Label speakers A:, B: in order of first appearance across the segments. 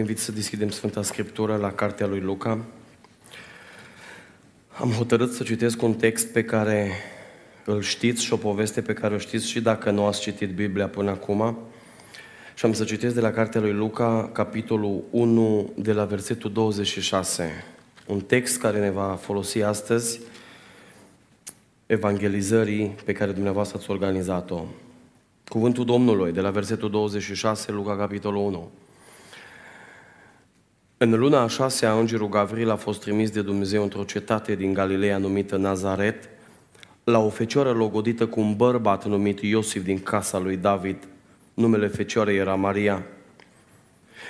A: invit să deschidem Sfânta Scriptură la cartea lui Luca. Am hotărât să citesc un text pe care îl știți și o poveste pe care o știți și dacă nu ați citit Biblia până acum. Și am să citesc de la cartea lui Luca, capitolul 1, de la versetul 26. Un text care ne va folosi astăzi evangelizării pe care dumneavoastră ați organizat-o. Cuvântul Domnului, de la versetul 26, Luca, capitolul 1. În luna a șasea, îngerul Gavril a fost trimis de Dumnezeu într-o cetate din Galileea numită Nazaret, la o fecioară logodită cu un bărbat numit Iosif din casa lui David. Numele fecioarei era Maria.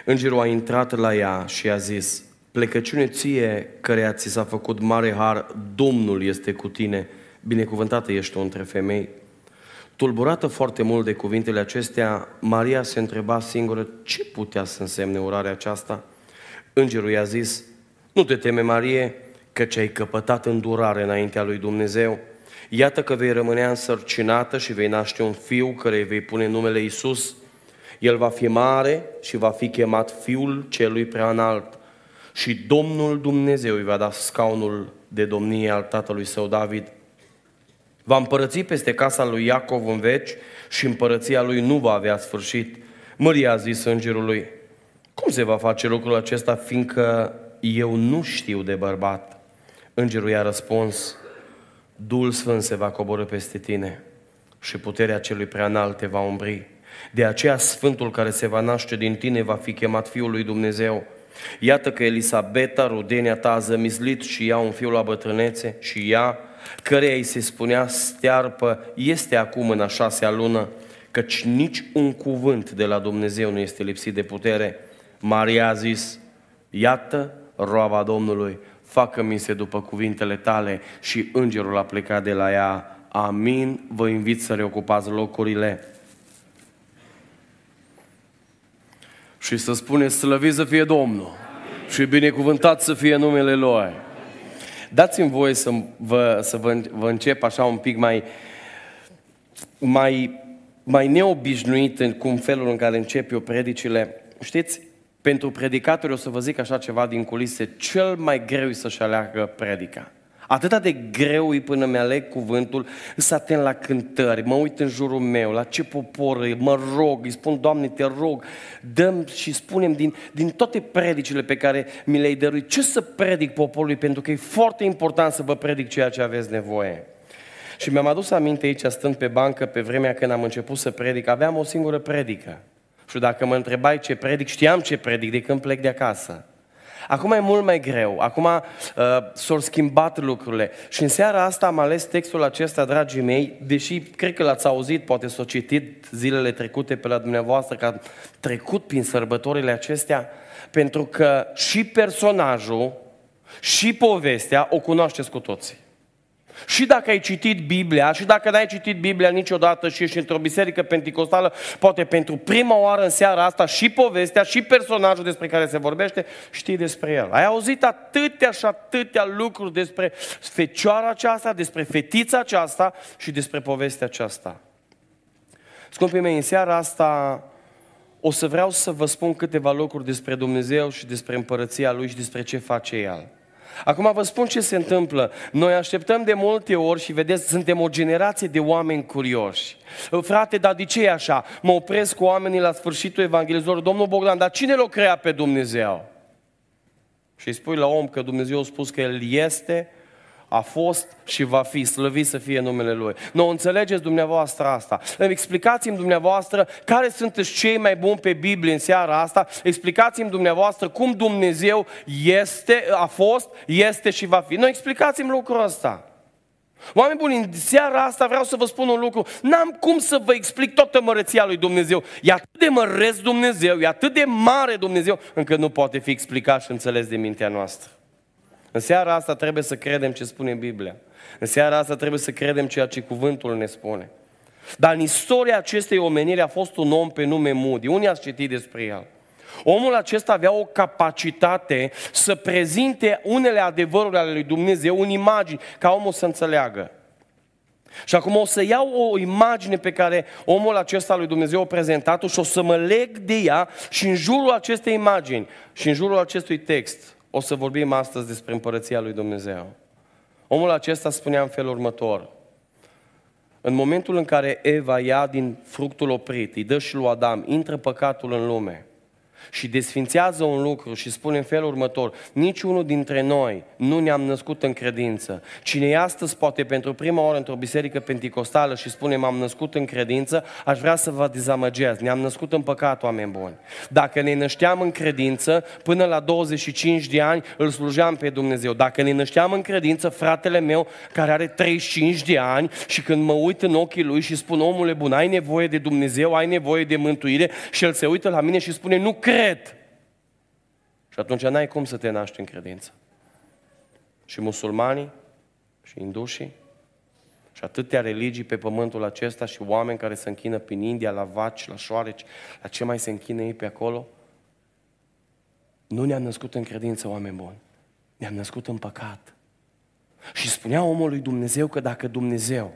A: Îngerul a intrat la ea și a zis, plecăciune ție, căreia ți s-a făcut mare har, Domnul este cu tine, binecuvântată ești tu între femei. Tulburată foarte mult de cuvintele acestea, Maria se întreba singură ce putea să însemne urarea aceasta – Îngerul i-a zis, nu te teme, Marie, ce ai căpătat îndurare înaintea lui Dumnezeu. Iată că vei rămâne însărcinată și vei naște un fiu care îi vei pune numele Isus. El va fi mare și va fi chemat Fiul Celui Prea Înalt. Și Domnul Dumnezeu îi va da scaunul de domnie al tatălui său David. Va împărăți peste casa lui Iacov în veci și împărăția lui nu va avea sfârșit. Maria a zis îngerului, cum se va face lucrul acesta, fiindcă eu nu știu de bărbat? Îngerul i-a răspuns, Duhul Sfânt se va coborâ peste tine și puterea celui preanalt te va umbri. De aceea Sfântul care se va naște din tine va fi chemat Fiul lui Dumnezeu. Iată că Elisabeta, rudenia ta, a zămislit și ea un fiul la bătrânețe și ea, căreia îi se spunea stearpă, este acum în a șasea lună, căci nici un cuvânt de la Dumnezeu nu este lipsit de putere. Maria a zis, iată roaba Domnului, facă-mi se după cuvintele tale și îngerul a plecat de la ea. Amin, vă invit să reocupați locurile. Și să spuneți, slăvit să fie Domnul Amin. și binecuvântat să fie numele Lui. Dați-mi voie să vă, să vă, vă încep așa un pic mai, mai, mai neobișnuit în cum felul în care încep eu predicile. Știți, pentru predicatori o să vă zic așa ceva din culise, cel mai greu e să-și aleagă predica. Atât de greu e până mi-aleg cuvântul, să atent la cântări, mă uit în jurul meu, la ce popor e, mă rog, îi spun, Doamne, te rog, dăm și spunem din, din toate predicile pe care mi le-ai dăruit, ce să predic poporului, pentru că e foarte important să vă predic ceea ce aveți nevoie. Și mi-am adus aminte aici, stând pe bancă, pe vremea când am început să predic, aveam o singură predică. Și dacă mă întrebai ce predic, știam ce predic de când plec de acasă. Acum e mult mai greu, acum uh, s-au schimbat lucrurile. Și în seara asta am ales textul acesta, dragii mei, deși cred că l-ați auzit, poate s-o citit zilele trecute pe la dumneavoastră, că am trecut prin sărbătorile acestea, pentru că și personajul și povestea o cunoașteți cu toții. Și dacă ai citit Biblia, și dacă n-ai citit Biblia niciodată și ești într-o biserică penticostală, poate pentru prima oară în seara asta și povestea, și personajul despre care se vorbește, știi despre el. Ai auzit atâtea și atâtea lucruri despre fecioara aceasta, despre fetița aceasta și despre povestea aceasta. Scumpii mei, în seara asta o să vreau să vă spun câteva lucruri despre Dumnezeu și despre împărăția Lui și despre ce face El. Acum vă spun ce se întâmplă. Noi așteptăm de multe ori și vedeți, suntem o generație de oameni curioși. Frate, dar de ce e așa? Mă opresc cu oamenii la sfârșitul evangelizorului. Domnul Bogdan, dar cine l-a creat pe Dumnezeu? Și îi spui la om că Dumnezeu a spus că El este, a fost și va fi, slăvit să fie numele Lui. Nu înțelegeți dumneavoastră asta. Explicați-mi dumneavoastră care sunt cei mai buni pe Biblie în seara asta. Explicați-mi dumneavoastră cum Dumnezeu este, a fost, este și va fi. Nu, explicați-mi lucrul ăsta. Oameni buni, în seara asta vreau să vă spun un lucru. N-am cum să vă explic toată măreția lui Dumnezeu. E atât de măreț Dumnezeu, e atât de mare Dumnezeu, încât nu poate fi explicat și înțeles de mintea noastră. În seara asta trebuie să credem ce spune Biblia. În seara asta trebuie să credem ceea ce cuvântul ne spune. Dar în istoria acestei omeniri a fost un om pe nume Moody. Unii ați citit despre el. Omul acesta avea o capacitate să prezinte unele adevăruri ale lui Dumnezeu în imagini, ca omul să înțeleagă. Și acum o să iau o imagine pe care omul acesta lui Dumnezeu a prezentat-o și o să mă leg de ea și în jurul acestei imagini și în jurul acestui text o să vorbim astăzi despre împărăția lui Dumnezeu. Omul acesta spunea în felul următor. În momentul în care Eva ia din fructul oprit, îi dă și lui Adam, intră păcatul în lume și desfințează un lucru și spune în felul următor, niciunul dintre noi nu ne-am născut în credință. Cine e astăzi poate pentru prima oară într-o biserică penticostală și spune m-am născut în credință, aș vrea să vă dezamăgesc. Ne-am născut în păcat, oameni buni. Dacă ne nășteam în credință, până la 25 de ani îl slujeam pe Dumnezeu. Dacă ne nășteam în credință, fratele meu care are 35 de ani și când mă uit în ochii lui și spun omule bun, ai nevoie de Dumnezeu, ai nevoie de mântuire și el se uită la mine și spune nu cred cred. Și atunci n-ai cum să te naști în credință. Și musulmanii, și indușii, și atâtea religii pe pământul acesta și oameni care se închină prin India, la vaci, la șoareci, la ce mai se închină ei pe acolo, nu ne-am născut în credință, oameni buni. Ne-am născut în păcat. Și spunea omului Dumnezeu că dacă Dumnezeu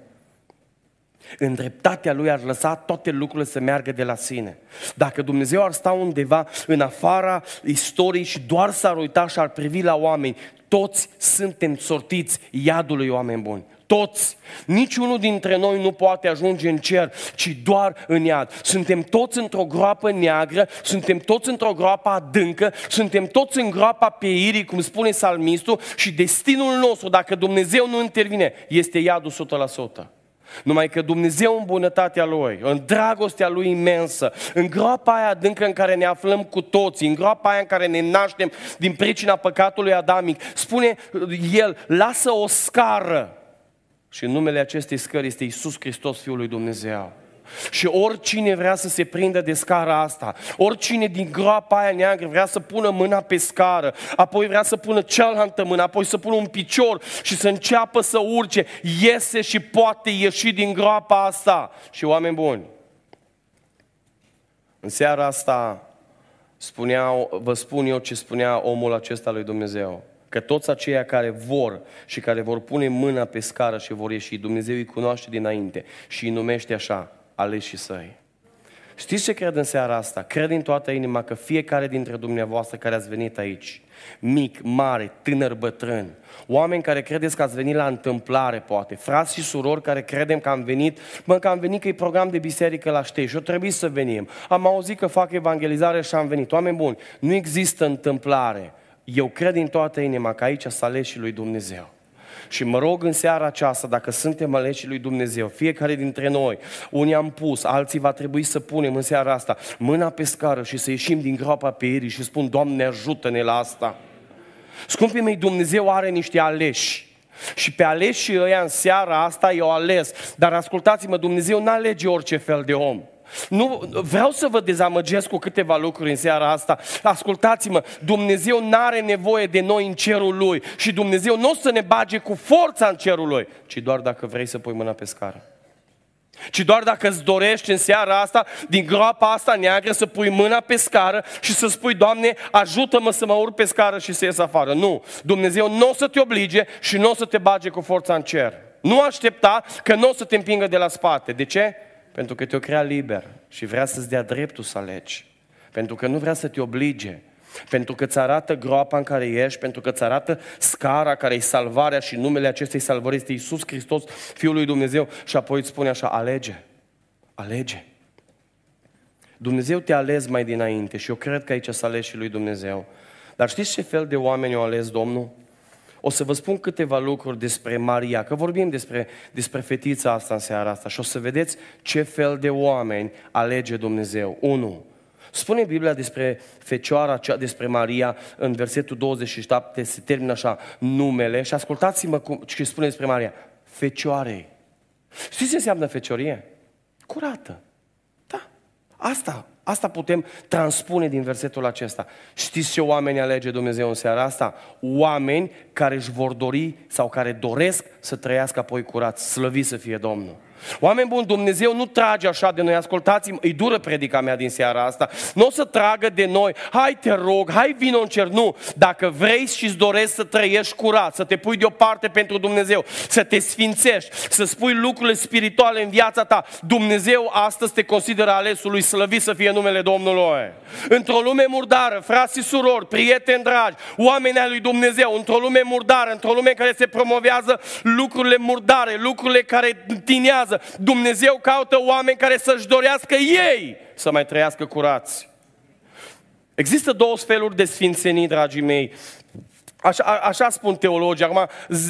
A: în dreptatea Lui ar lăsa toate lucrurile să meargă de la sine. Dacă Dumnezeu ar sta undeva în afara istoriei și doar s-ar uita și ar privi la oameni, toți suntem sortiți iadului oameni buni. Toți. Niciunul dintre noi nu poate ajunge în cer, ci doar în iad. Suntem toți într-o groapă neagră, suntem toți într-o groapă adâncă, suntem toți în groapa pieirii, cum spune salmistul, și destinul nostru, dacă Dumnezeu nu intervine, este iadul 100%. Numai că Dumnezeu în bunătatea Lui, în dragostea Lui imensă, în groapa aia adâncă în care ne aflăm cu toții, în groapa aia în care ne naștem din pricina păcatului adamic, spune El, lasă o scară. Și în numele acestei scări este Iisus Hristos, Fiul lui Dumnezeu. Și oricine vrea să se prindă de scara asta, oricine din groapa aia neagră vrea să pună mâna pe scară, apoi vrea să pună cealaltă mână, apoi să pună un picior și să înceapă să urce, iese și poate ieși din groapa asta. Și oameni buni, în seara asta spunea, vă spun eu ce spunea omul acesta lui Dumnezeu. Că toți aceia care vor și care vor pune mâna pe scară și vor ieși, Dumnezeu îi cunoaște dinainte și îi numește așa, aleșii săi. Știți ce cred în seara asta? Cred din toată inima că fiecare dintre dumneavoastră care ați venit aici, mic, mare, tânăr, bătrân, oameni care credeți că ați venit la întâmplare, poate, frați și surori care credem că am venit, mă, că am venit că e program de biserică la ștei și o trebuie să venim. Am auzit că fac evangelizare și am venit. Oameni buni, nu există întâmplare. Eu cred din toată inima că aici s-a ales și lui Dumnezeu. Și mă rog în seara aceasta, dacă suntem aleși lui Dumnezeu, fiecare dintre noi, unii am pus, alții va trebui să punem în seara asta mâna pe scară și să ieșim din groapa pe ei și spun, Doamne, ajută-ne la asta. Scumpii mei, Dumnezeu are niște aleși. Și pe aleși ăia în seara asta eu ales. Dar ascultați-mă, Dumnezeu nu alege orice fel de om. Nu, vreau să vă dezamăgesc cu câteva lucruri în seara asta. Ascultați-mă, Dumnezeu nu are nevoie de noi în cerul Lui și Dumnezeu nu o să ne bage cu forța în cerul Lui, ci doar dacă vrei să pui mâna pe scară. Ci doar dacă îți dorești în seara asta, din groapa asta neagră, să pui mâna pe scară și să spui, Doamne, ajută-mă să mă urc pe scară și să ies afară. Nu, Dumnezeu nu o să te oblige și nu o să te bage cu forța în cer. Nu aștepta că nu o să te împingă de la spate. De ce? Pentru că te-o crea liber și vrea să-ți dea dreptul să alegi. Pentru că nu vrea să te oblige. Pentru că îți arată groapa în care ești, pentru că îți arată scara care e salvarea și numele acestei salvări este Iisus Hristos, Fiul lui Dumnezeu. Și apoi îți spune așa, alege, alege. Dumnezeu te-a ales mai dinainte și eu cred că aici să ales și lui Dumnezeu. Dar știți ce fel de oameni au ales Domnul? O să vă spun câteva lucruri despre Maria, că vorbim despre, despre fetița asta în seara asta și o să vedeți ce fel de oameni alege Dumnezeu. Unu, Spune Biblia despre fecioara cea, despre Maria, în versetul 27, se termină așa, numele, și ascultați-mă cum, ce spune despre Maria, fecioarei. Știți ce înseamnă feciorie? Curată. Da, asta Asta putem transpune din versetul acesta. Știți ce oameni alege Dumnezeu în seara asta? Oameni care își vor dori sau care doresc să trăiască apoi curat. Slăvi să fie Domnul. Oameni buni, Dumnezeu nu trage așa de noi, ascultați-mă, îi dură predica mea din seara asta. Nu o să tragă de noi, hai te rog, hai vino în cer, nu. Dacă vrei și îți dorești să trăiești curat, să te pui deoparte pentru Dumnezeu, să te sfințești, să spui lucrurile spirituale în viața ta, Dumnezeu astăzi te consideră alesul lui, slăvit să fie numele Domnului. Într-o lume murdară, frați și surori, prieteni dragi, oameni ai lui Dumnezeu, într-o lume murdară, într-o lume care se promovează lucrurile murdare, lucrurile care tinează, Dumnezeu caută oameni care să-și dorească ei să mai trăiască curați. Există două feluri de sfințenii, dragii mei. Așa, așa spun teologii, acum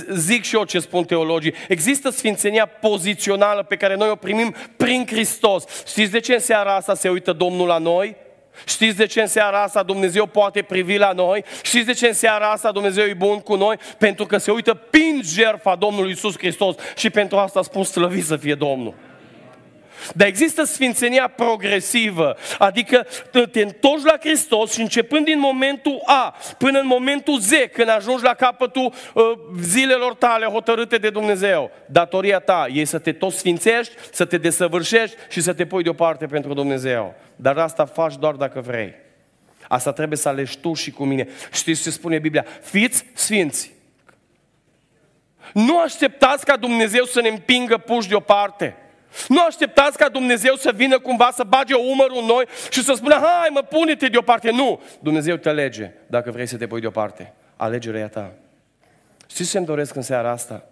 A: zic și eu ce spun teologii. Există sfințenia pozițională pe care noi o primim prin Hristos. Știți de ce în seara asta se uită Domnul la noi? Știți de ce în seara asta Dumnezeu poate privi la noi? Știți de ce în seara asta Dumnezeu e bun cu noi? Pentru că se uită prin jertfa Domnului Isus Hristos și pentru asta spun slăvit să fie Domnul. Dar există sfințenia progresivă, adică te întorci la Hristos și începând din momentul A până în momentul Z, când ajungi la capătul uh, zilelor tale hotărâte de Dumnezeu, datoria ta e să te tot sfințești, să te desăvârșești și să te pui deoparte pentru Dumnezeu. Dar asta faci doar dacă vrei. Asta trebuie să alegi tu și cu mine. Știți ce spune Biblia? Fiți sfinți. Nu așteptați ca Dumnezeu să ne împingă puși deoparte. Nu așteptați ca Dumnezeu să vină cumva să bage umărul în noi și să spună, hai mă, pune-te deoparte. Nu! Dumnezeu te alege dacă vrei să te pui deoparte. Alegerea e a ta. Știți ce îmi doresc în seara asta?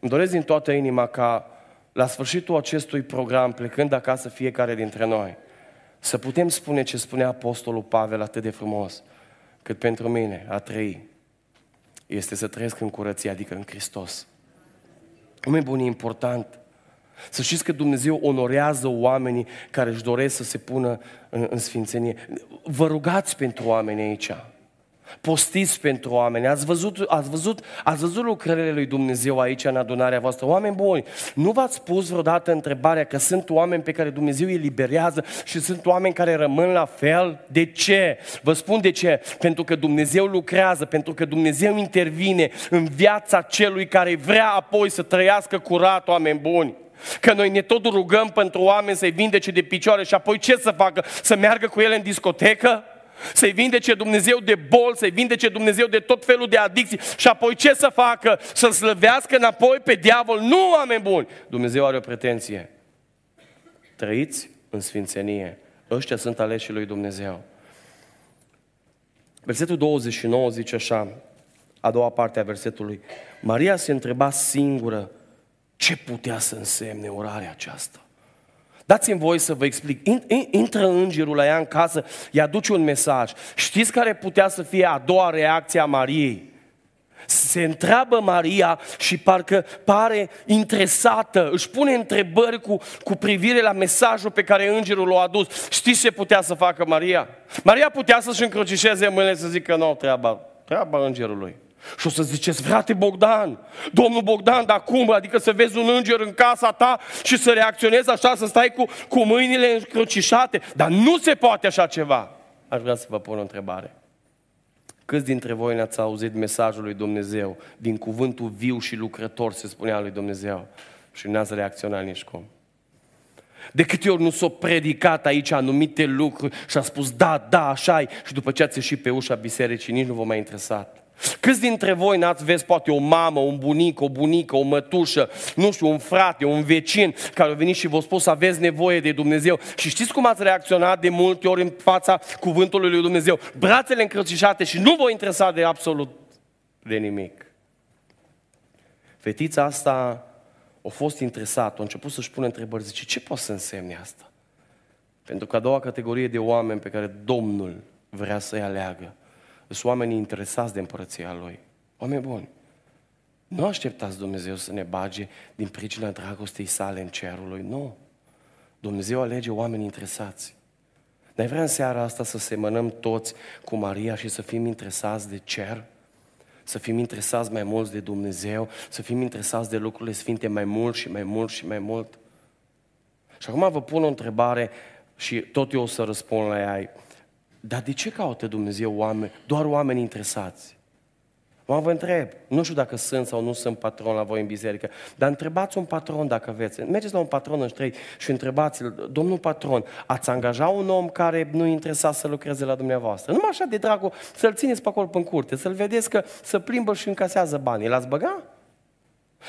A: Îmi doresc din toată inima ca la sfârșitul acestui program, plecând acasă fiecare dintre noi, să putem spune ce spunea Apostolul Pavel atât de frumos, cât pentru mine a trăi este să trăiesc în curăție, adică în Hristos. Cum e bun, e important să știți că Dumnezeu onorează oamenii care își doresc să se pună în, în sfințenie. Vă rugați pentru oameni aici. Postiți pentru oameni. Ați văzut, ați, văzut, ați văzut lucrările lui Dumnezeu aici în adunarea voastră. Oameni buni, nu v-ați pus vreodată întrebarea că sunt oameni pe care Dumnezeu îi liberează și sunt oameni care rămân la fel? De ce? Vă spun de ce. Pentru că Dumnezeu lucrează, pentru că Dumnezeu intervine în viața celui care vrea apoi să trăiască curat, oameni buni. Că noi ne tot rugăm pentru oameni să-i vindece de picioare și apoi ce să facă? Să meargă cu ele în discotecă? Să-i vindece Dumnezeu de bol, să-i vindece Dumnezeu de tot felul de adicții și apoi ce să facă? Să slăvească înapoi pe diavol? Nu, oameni buni! Dumnezeu are o pretenție. Trăiți în sfințenie. Ăștia sunt aleșii lui Dumnezeu. Versetul 29 zice așa, a doua parte a versetului. Maria se întreba singură ce putea să însemne orarea aceasta? Dați-mi voi să vă explic. Intră îngerul la ea în casă, îi aduce un mesaj. Știți care putea să fie a doua reacție a Mariei? Se întreabă Maria și parcă pare interesată, își pune întrebări cu, cu privire la mesajul pe care îngerul l-a adus. Știți ce putea să facă Maria? Maria putea să-și încrucișeze mâinile să zică, nu, treaba, treaba îngerului. Și o să ziceți, frate Bogdan, domnul Bogdan, dar cum? Adică să vezi un înger în casa ta și să reacționezi așa, să stai cu, cu mâinile încrucișate. Dar nu se poate așa ceva. Aș vrea să vă pun o întrebare. Câți dintre voi ne-ați auzit mesajul lui Dumnezeu, din cuvântul viu și lucrător, se spunea lui Dumnezeu, și n-ați reacționat nici cum? De câte ori nu s-au predicat aici anumite lucruri și a spus da, da, așa și după ce ați ieșit pe ușa bisericii, nici nu vă mai interesat. Câți dintre voi n-ați vezi poate o mamă, un bunic, o bunică, o mătușă, nu știu, un frate, un vecin care a venit și vă spus să aveți nevoie de Dumnezeu. Și știți cum ați reacționat de multe ori în fața cuvântului lui Dumnezeu? Brațele încrățișate și nu vă interesa de absolut de nimic. Fetița asta a fost interesată, a început să-și pună întrebări, zice, ce poate să însemne asta? Pentru că a doua categorie de oameni pe care Domnul vrea să-i aleagă sunt oamenii interesați de împărăția Lui. Oameni buni, nu așteptați Dumnezeu să ne bage din pricina dragostei sale în cerul Lui. Nu. Dumnezeu alege oameni interesați. Noi vrem în seara asta să semănăm toți cu Maria și să fim interesați de cer? Să fim interesați mai mult de Dumnezeu? Să fim interesați de lucrurile sfinte mai mult și mai mult și mai mult? Și acum vă pun o întrebare și tot eu o să răspund la ea. Dar de ce caută Dumnezeu oameni, doar oameni interesați? Mă vă întreb, nu știu dacă sunt sau nu sunt patron la voi în biserică, dar întrebați un patron dacă veți. Mergeți la un patron în ștrei și întrebați-l, domnul patron, ați angaja un om care nu interesa să lucreze la dumneavoastră? Numai așa de dragul să-l țineți pe acolo pe curte, să-l vedeți că să plimbă și încasează banii. L-ați băga?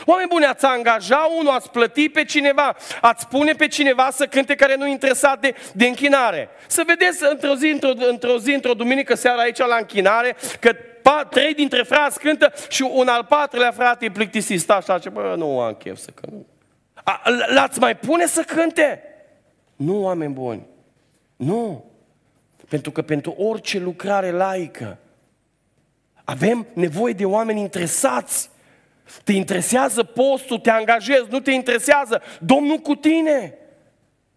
A: Oameni buni, ați angaja unul, ați plăti pe cineva, ați pune pe cineva să cânte care nu interesat de, de închinare. Să vedeți într-o zi, într-o, într-o zi, într-o duminică seara aici la închinare, că pa, trei dintre frați cântă și un al patrulea frate e plictisit. Sta așa, ce, bă, nu am chef să cânt. L-ați mai pune să cânte? Nu, oameni buni. Nu. Pentru că pentru orice lucrare laică avem nevoie de oameni interesați te interesează postul, te angajezi, nu te interesează Domnul cu tine.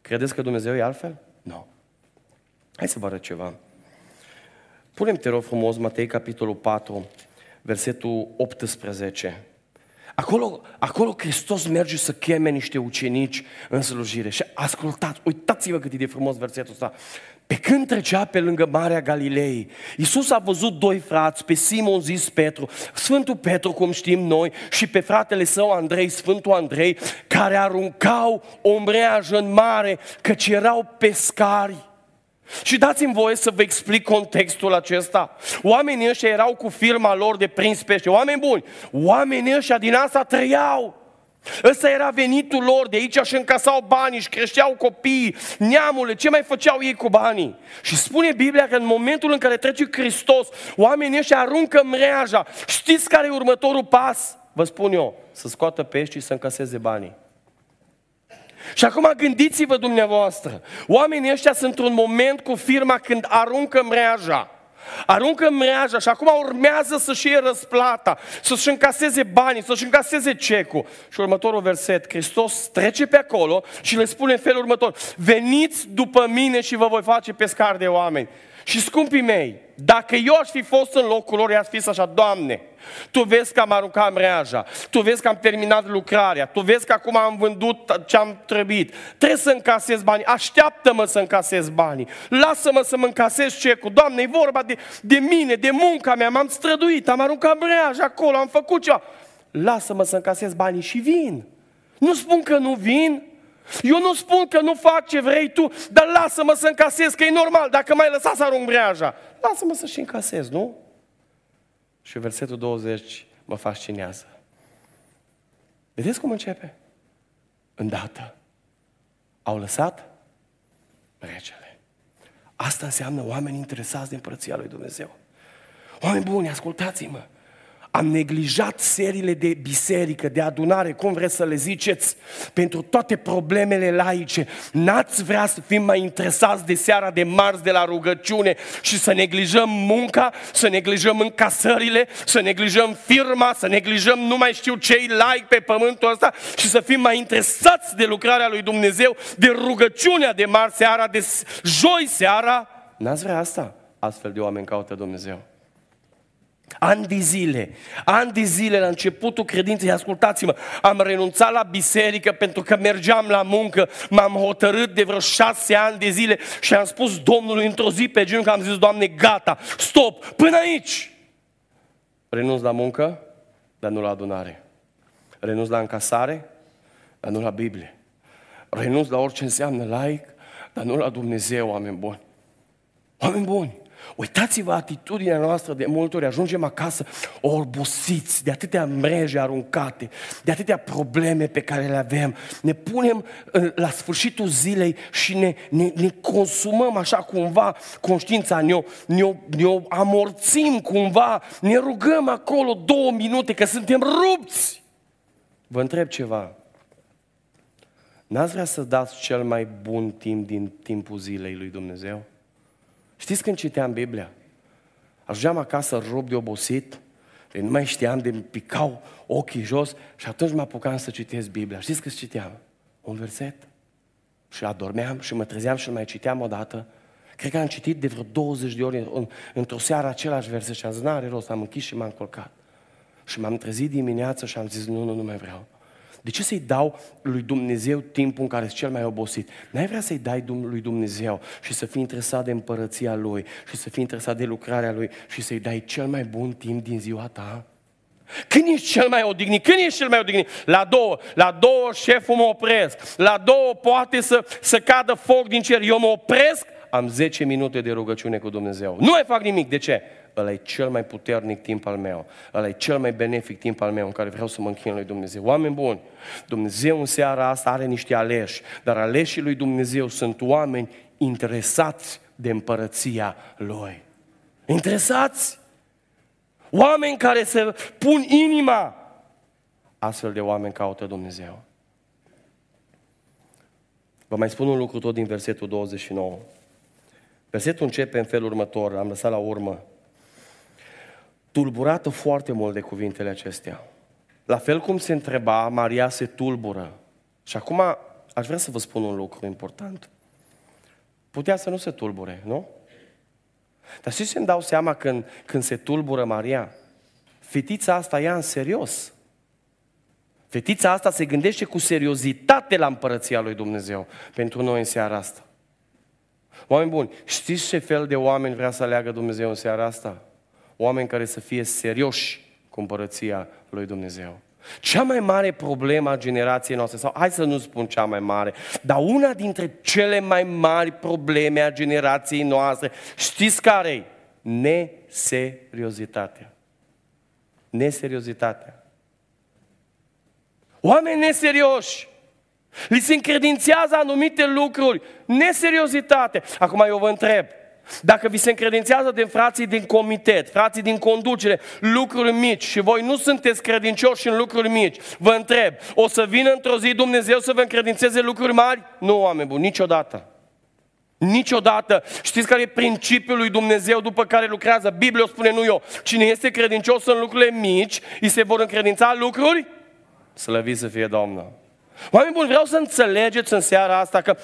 A: Credeți că Dumnezeu e altfel? Nu. Hai să vă arăt ceva. Punem, te rog frumos, Matei, capitolul 4, versetul 18. Acolo, acolo Hristos merge să cheme niște ucenici în slujire. Și ascultați, uitați-vă cât e de frumos versetul ăsta. Pe când trecea pe lângă Marea Galilei, Iisus a văzut doi frați, pe Simon zis Petru, Sfântul Petru, cum știm noi, și pe fratele său Andrei, Sfântul Andrei, care aruncau o mreajă în mare, căci erau pescari. Și dați-mi voie să vă explic contextul acesta. Oamenii ăștia erau cu firma lor de prins pește. Oameni buni, oamenii ăștia din asta trăiau. Ăsta era venitul lor, de aici și încasau banii, și creșteau copiii, neamurile, ce mai făceau ei cu banii? Și spune Biblia că în momentul în care trece Hristos, oamenii ăștia aruncă mreaja. Știți care e următorul pas? Vă spun eu, să scoată pești și să încaseze banii. Și acum gândiți-vă dumneavoastră, oamenii ăștia sunt într-un moment cu firma când aruncă mreaja. Aruncă mreaja și acum urmează să-și iei răsplata, să-și încaseze banii, să-și încaseze cecul. Și următorul verset, Hristos trece pe acolo și le spune în felul următor, veniți după mine și vă voi face pescar de oameni. Și scumpii mei, dacă eu aș fi fost în locul lor, i-aș fi așa, Doamne, Tu vezi că am aruncat mreaja, Tu vezi că am terminat lucrarea, Tu vezi că acum am vândut ce am trebuit, trebuie să încasez banii, așteaptă-mă să încasez banii, lasă-mă să mă încasez cecul, Doamne, e vorba de, de mine, de munca mea, m-am străduit, am aruncat mreaja acolo, am făcut ceva, lasă-mă să încasez banii și vin. Nu spun că nu vin, eu nu spun că nu fac ce vrei tu, dar lasă-mă să încasez, că e normal, dacă mai lăsa să arunc breaja. Lasă-mă să și încasez, nu? Și versetul 20 mă fascinează. Vedeți cum începe? Îndată. Au lăsat regele. Asta înseamnă oameni interesați de împărăția lui Dumnezeu. Oameni buni, ascultați-mă. Am neglijat seriile de biserică, de adunare, cum vreți să le ziceți, pentru toate problemele laice. N-ați vrea să fim mai interesați de seara de marți de la rugăciune și să neglijăm munca, să neglijăm încasările, să neglijăm firma, să neglijăm nu mai știu cei like pe pământul ăsta și să fim mai interesați de lucrarea lui Dumnezeu, de rugăciunea de marți seara, de joi seara. N-ați vrea asta? Astfel de oameni caută Dumnezeu. Ani de zile, ani de zile la începutul credinței, ascultați-mă, am renunțat la biserică pentru că mergeam la muncă, m-am hotărât de vreo șase ani de zile și am spus Domnului într-o zi pe genunchi, am zis, Doamne, gata, stop, până aici. Renunț la muncă, dar nu la adunare. Renunț la încasare, dar nu la Biblie. Renunț la orice înseamnă laic, dar nu la Dumnezeu, oameni buni. Oameni buni, Uitați-vă atitudinea noastră de multe ori, ajungem acasă orbosiți de atâtea mreje aruncate, de atâtea probleme pe care le avem. Ne punem la sfârșitul zilei și ne, ne, ne consumăm așa cumva conștiința, ne-o, ne-o, ne-o amorțim cumva, ne rugăm acolo două minute că suntem rupți. Vă întreb ceva. N-ați vrea să dați cel mai bun timp din timpul zilei lui Dumnezeu? Știți când citeam Biblia? Ajungeam acasă rup de obosit, nu mai știam de picau ochii jos și atunci mă apucam să citesc Biblia. Știți că citeam? Un verset. Și adormeam și mă trezeam și mai citeam odată. Cred că am citit de vreo 20 de ori într-o seară același verset și am zis, n-are rost, am închis și m-am culcat. Și m-am trezit dimineața și am zis, nu, nu, nu mai vreau. De ce să-i dau lui Dumnezeu timpul în care sunt cel mai obosit? N-ai vrea să-i dai lui Dumnezeu și să fii interesat de împărăția Lui și să fii interesat de lucrarea Lui și să-i dai cel mai bun timp din ziua ta? Când ești cel mai odihnit? Când ești cel mai odihnit? La două. La două șeful mă opresc. La două poate să, să cadă foc din cer. Eu mă opresc, am 10 minute de rugăciune cu Dumnezeu. Nu mai fac nimic. De ce? Ăla e cel mai puternic timp al meu, ăla e cel mai benefic timp al meu în care vreau să mă închin lui Dumnezeu. Oameni buni, Dumnezeu în seara asta are niște aleși, dar aleșii lui Dumnezeu sunt oameni interesați de împărăția Lui. Interesați? Oameni care se pun inima. Astfel de oameni caută Dumnezeu. Vă mai spun un lucru tot din versetul 29. Versetul începe în felul următor, am lăsat la urmă tulburată foarte mult de cuvintele acestea. La fel cum se întreba, Maria se tulbură. Și acum aș vrea să vă spun un lucru important. Putea să nu se tulbure, nu? Dar știți ce îmi dau seama când, când se tulbură Maria? Fetița asta ia în serios. Fetița asta se gândește cu seriozitate la împărăția lui Dumnezeu pentru noi în seara asta. Oameni buni, știți ce fel de oameni vrea să aleagă Dumnezeu în seara asta? Oameni care să fie serioși cu împărăția lui Dumnezeu. Cea mai mare problemă a generației noastre, sau hai să nu spun cea mai mare, dar una dintre cele mai mari probleme a generației noastre, știți care e? Neseriozitatea. Neseriozitatea. Oameni neserioși. Li se încredințează anumite lucruri. Neseriozitate. Acum eu vă întreb, dacă vi se încredințează de frații din comitet, frații din conducere, lucruri mici și voi nu sunteți credincioși în lucruri mici, vă întreb, o să vină într-o zi Dumnezeu să vă încredințeze lucruri mari? Nu, oameni buni, niciodată. Niciodată. Știți care e principiul lui Dumnezeu după care lucrează? Biblia o spune, nu eu. Cine este credincios în lucrurile mici, îi se vor încredința lucruri? Slăvit să fie Domnul. Oameni buni, vreau să înțelegeți în seara asta că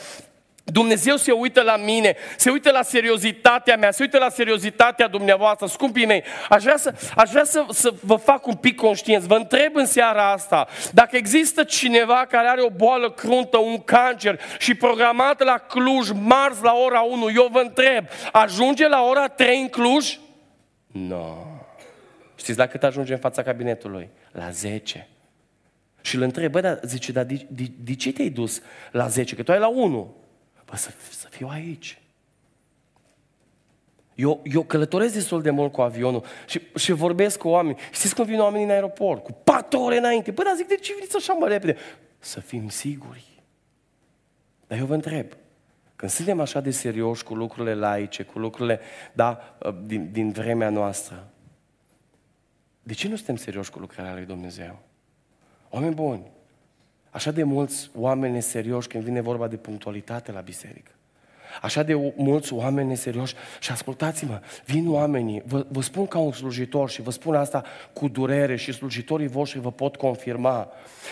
A: Dumnezeu se uită la mine, se uită la seriozitatea mea, se uită la seriozitatea dumneavoastră, scumpii mei. Aș vrea, să, aș vrea să, să vă fac un pic conștienți. Vă întreb în seara asta, dacă există cineva care are o boală cruntă, un cancer și programat la Cluj, marți la ora 1, eu vă întreb, ajunge la ora 3 în Cluj? Nu. No. Știți la cât ajunge în fața cabinetului? La 10. Și îl întreb, bă, dar zice, dar de, de, de ce te-ai dus la 10? Că tu ai la 1. Bă, să, să fiu aici. Eu, eu călătoresc destul de mult cu avionul și, și vorbesc cu oameni. Știți cum vin oamenii în aeroport? Cu patru ore înainte. Bă, dar zic, de ce veniți așa mă repede? Să fim siguri. Dar eu vă întreb, când suntem așa de serioși cu lucrurile laice, cu lucrurile, da, din, din vremea noastră, de ce nu suntem serioși cu lucrarea lui Dumnezeu? Oameni buni, Așa de mulți oameni serioși când vine vorba de punctualitate la biserică. Așa de mulți oameni neserioși. Și ascultați-mă, vin oamenii, vă, vă spun ca un slujitor și vă spun asta cu durere și slujitorii voștri vă pot confirma.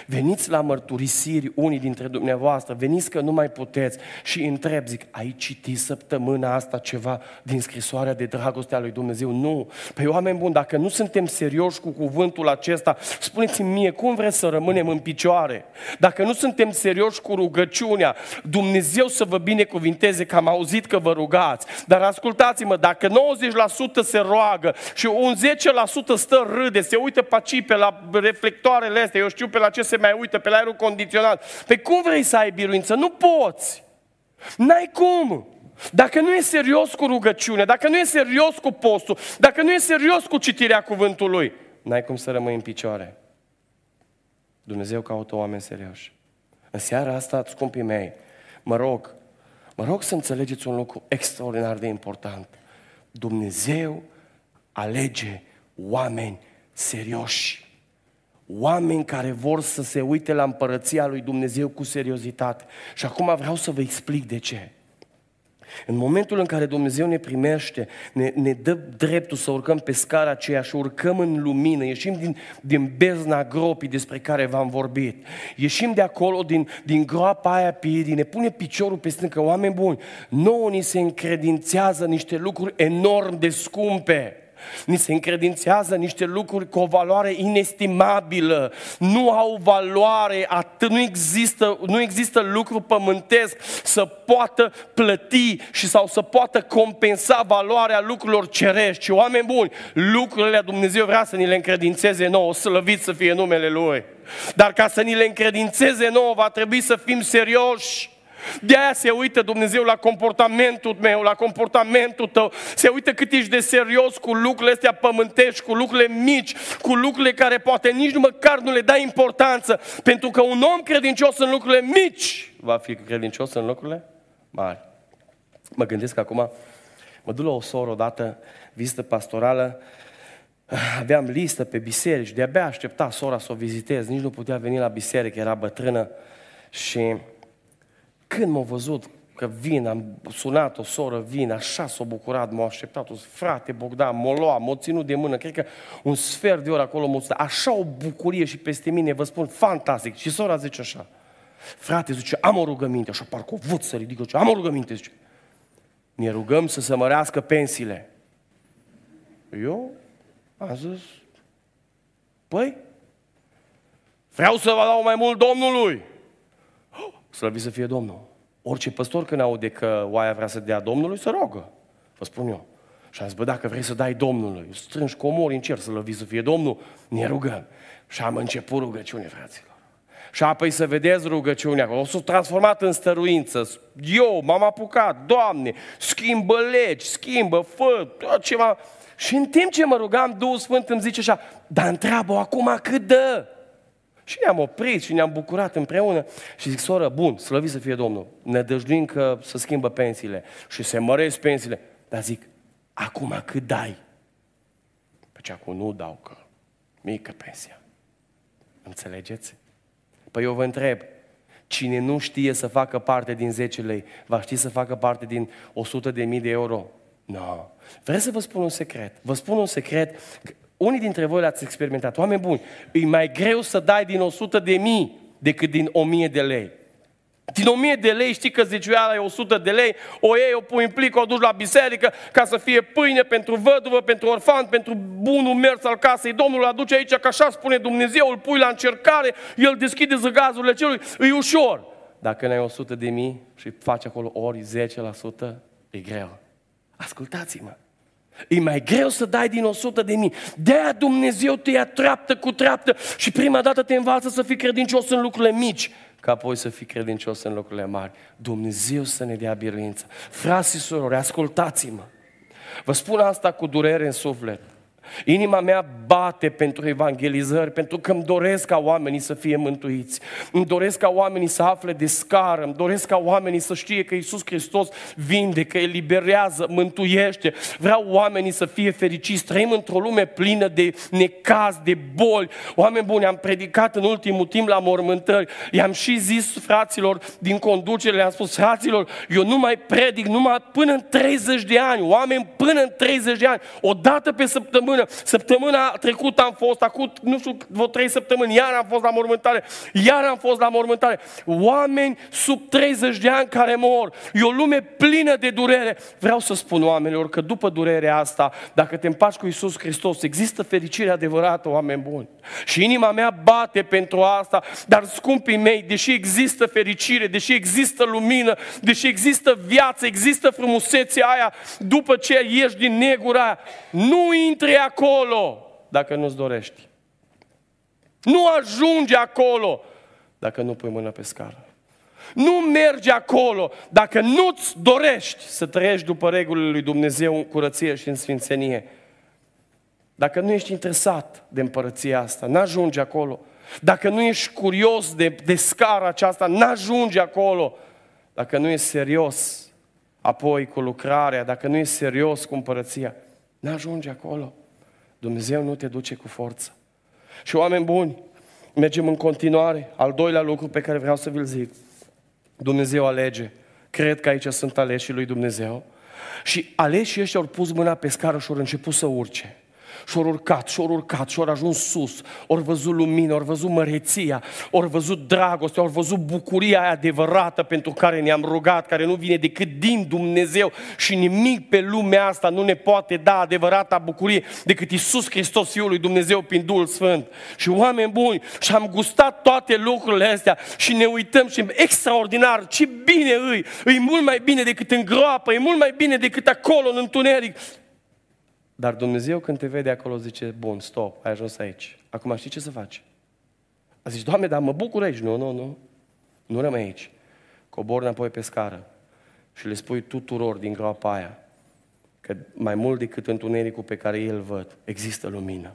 A: Veniți la mărturisiri unii dintre dumneavoastră, veniți că nu mai puteți și întreb, zic, ai citit săptămâna asta ceva din scrisoarea de dragoste a lui Dumnezeu? Nu. Păi oameni buni, dacă nu suntem serioși cu cuvântul acesta, spuneți-mi mie, cum vreți să rămânem în picioare? Dacă nu suntem serioși cu rugăciunea, Dumnezeu să vă binecuvinteze că am auzit că vă rugați. Dar ascultați-mă, dacă 90% se roagă și un 10% stă râde, se uită pe aici, pe la reflectoarele astea, eu știu pe la ce se mai uită, pe la aerul condiționat. Pe cum vrei să ai biruință? Nu poți. N-ai cum. Dacă nu e serios cu rugăciune, dacă nu e serios cu postul, dacă nu e serios cu citirea cuvântului, n-ai cum să rămâi în picioare. Dumnezeu caută oameni serioși. În seara asta, scumpii mei, mă rog, Mă rog să înțelegeți un lucru extraordinar de important. Dumnezeu alege oameni serioși. Oameni care vor să se uite la împărăția lui Dumnezeu cu seriozitate. Și acum vreau să vă explic de ce. În momentul în care Dumnezeu ne primește, ne, ne dă dreptul să urcăm pe scara aceea și urcăm în lumină, ieșim din, din bezna gropii despre care v-am vorbit, ieșim de acolo din, din groapa aia piedii, ne pune piciorul pe stâncă, oameni buni, nouă ni se încredințează niște lucruri enorm de scumpe. Ni se încredințează niște lucruri cu o valoare inestimabilă. Nu au valoare, atât, nu există, nu există lucru pământesc să poată plăti și sau să poată compensa valoarea lucrurilor cerești. Și oameni buni, lucrurile Dumnezeu vrea să ni le încredințeze nouă, slăvit să fie numele Lui. Dar ca să ni le încredințeze nouă, va trebui să fim serioși de aia se uită Dumnezeu la comportamentul meu, la comportamentul tău. Se uită cât ești de serios cu lucrurile astea pământești, cu lucrurile mici, cu lucrurile care poate nici măcar nu le dai importanță. Pentru că un om credincios în lucrurile mici va fi credincios în lucrurile mari. Mă gândesc acum, mă duc la o soră odată, vizită pastorală, aveam listă pe biserici, de-abia aștepta sora să o vizitez, nici nu putea veni la biserică, era bătrână și când m-a văzut că vin, am sunat o soră, vin, așa s-a bucurat, m-a așteptat, o frate Bogdan, m-a luat, m-a ținut de mână, cred că un sfert de oră acolo m-a stat. așa o bucurie și peste mine, vă spun, fantastic. Și sora zice așa, frate, zice, am o rugăminte, așa parcă o văd să ridică, zice, am o rugăminte, zice, ne rugăm să se mărească pensiile. Eu am zis, păi, vreau să vă dau mai mult Domnului. Slăvit să fie Domnul. Orice păstor când aude că oaia vrea să dea Domnului, să rogă. Vă spun eu. Și am zis, bă, dacă vrei să dai Domnului, strângi comori în cer să lăvi să fie Domnul, ne rugăm. Și am început rugăciune, fraților. Și apoi să vedeți rugăciunea acolo. O s-a transformat în stăruință. Eu m-am apucat, Doamne, schimbă legi, schimbă, fă, tot ceva. Și în timp ce mă rugam, Duhul Sfânt îmi zice așa, dar întreabă acum cât dă. Și ne-am oprit și ne-am bucurat împreună și zic, soră, bun, slăvit să fie Domnul, ne dăjduim că să schimbă pensiile și se măresc pensiile. Dar zic, acum cât dai? Păi acum nu dau că mică pensia. Înțelegeți? Păi eu vă întreb, cine nu știe să facă parte din 10 lei, va ști să facă parte din 100 de mii de euro? Nu. No. Vreți să vă spun un secret? Vă spun un secret unii dintre voi l-ați experimentat. Oameni buni, e mai greu să dai din 100 de mii decât din 1000 de lei. Din 1000 de lei știi că zeciuiala e 100 de lei, o iei, o pui în plic, o duci la biserică ca să fie pâine pentru văduvă, pentru orfan, pentru bunul mers al casei. Domnul îl aduce aici, că așa spune Dumnezeu, îl pui la încercare, el deschide zăgazurile celui, e ușor. Dacă n-ai 100 de mii și faci acolo ori 10%, e greu. Ascultați-mă. E mai greu să dai din 100 de mii. De-aia Dumnezeu te ia treaptă cu treaptă și prima dată te învață să fii credincios în lucrurile mici, ca apoi să fii credincios în lucrurile mari. Dumnezeu să ne dea biruință. Frații și surori, ascultați-mă. Vă spun asta cu durere în suflet. Inima mea bate pentru evangelizări, pentru că îmi doresc ca oamenii să fie mântuiți. Îmi doresc ca oamenii să afle de scară, îmi doresc ca oamenii să știe că Isus Hristos vindecă, eliberează, mântuiește. Vreau oamenii să fie fericiți. Trăim într-o lume plină de necaz, de boli. Oameni buni, am predicat în ultimul timp la mormântări. I-am și zis fraților din conducere, le-am spus, fraților, eu nu mai predic numai până în 30 de ani. Oameni până în 30 de ani. O dată pe săptămână săptămână. Săptămâna trecută am fost, acum, nu știu, vreo trei săptămâni, iar am fost la mormântare, iar am fost la mormântare. Oameni sub 30 de ani care mor. E o lume plină de durere. Vreau să spun oamenilor că după durerea asta, dacă te împaci cu Isus Hristos, există fericire adevărată, oameni buni. Și inima mea bate pentru asta, dar scumpii mei, deși există fericire, deși există lumină, deși există viață, există frumusețea aia, după ce ieși din negura aia, nu intri acolo dacă nu-ți dorești. Nu ajunge acolo dacă nu pui mâna pe scară. Nu mergi acolo dacă nu-ți dorești să trăiești după regulile lui Dumnezeu în curăție și în sfințenie. Dacă nu ești interesat de împărăția asta, n-ajungi acolo. Dacă nu ești curios de, de scara aceasta, n-ajungi acolo. Dacă nu ești serios apoi cu lucrarea, dacă nu ești serios cu împărăția, n-ajungi acolo. Dumnezeu nu te duce cu forță. Și oameni buni, mergem în continuare. Al doilea lucru pe care vreau să vi-l zic. Dumnezeu alege. Cred că aici sunt aleșii lui Dumnezeu. Și aleșii ăștia au pus mâna pe scară și au început să urce. Și ori urcat, și ori urcat, și ori ajuns sus. Ori văzut lumină, ori văzut măreția, ori văzut dragoste, ori văzut bucuria aia adevărată pentru care ne-am rugat, care nu vine decât din Dumnezeu. Și nimic pe lumea asta nu ne poate da adevărata bucurie decât Isus Hristos, Fiul lui Dumnezeu, prin Duhul Sfânt. Și oameni buni, și am gustat toate lucrurile astea și ne uităm și extraordinar, ce bine îi, îi mult mai bine decât în groapă, e mult mai bine decât acolo în întuneric. Dar Dumnezeu când te vede acolo zice, bun, stop, ai ajuns aici. Acum știi ce să faci? A zis, Doamne, dar mă bucur aici. Nu, nu, nu. Nu rămâi aici. Cobor înapoi pe scară și le spui tuturor din groapa aia că mai mult decât întunericul pe care el văd, există lumină.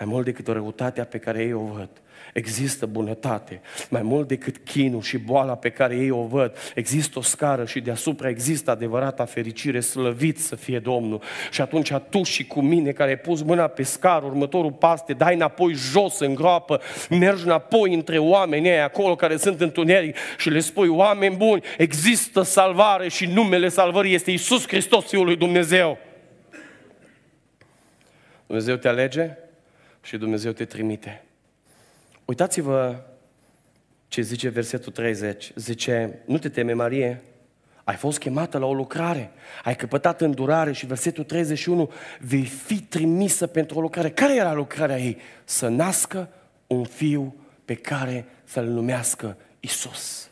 A: Mai mult decât o răutatea pe care ei o văd, există bunătate. Mai mult decât chinul și boala pe care ei o văd, există o scară și deasupra există adevărata fericire, slăvit să fie Domnul. Și atunci tu și cu mine care ai pus mâna pe scară, următorul pas te dai înapoi jos în groapă, mergi înapoi între oamenii aia acolo care sunt întuneric și le spui, oameni buni, există salvare și numele salvării este Isus Hristos, Fiul lui Dumnezeu. Dumnezeu te alege și Dumnezeu te trimite. Uitați-vă ce zice versetul 30. Zice, nu te teme, Marie, ai fost chemată la o lucrare, ai căpătat îndurare și versetul 31, vei fi trimisă pentru o lucrare. Care era lucrarea ei? Să nască un fiu pe care să-l numească Isus.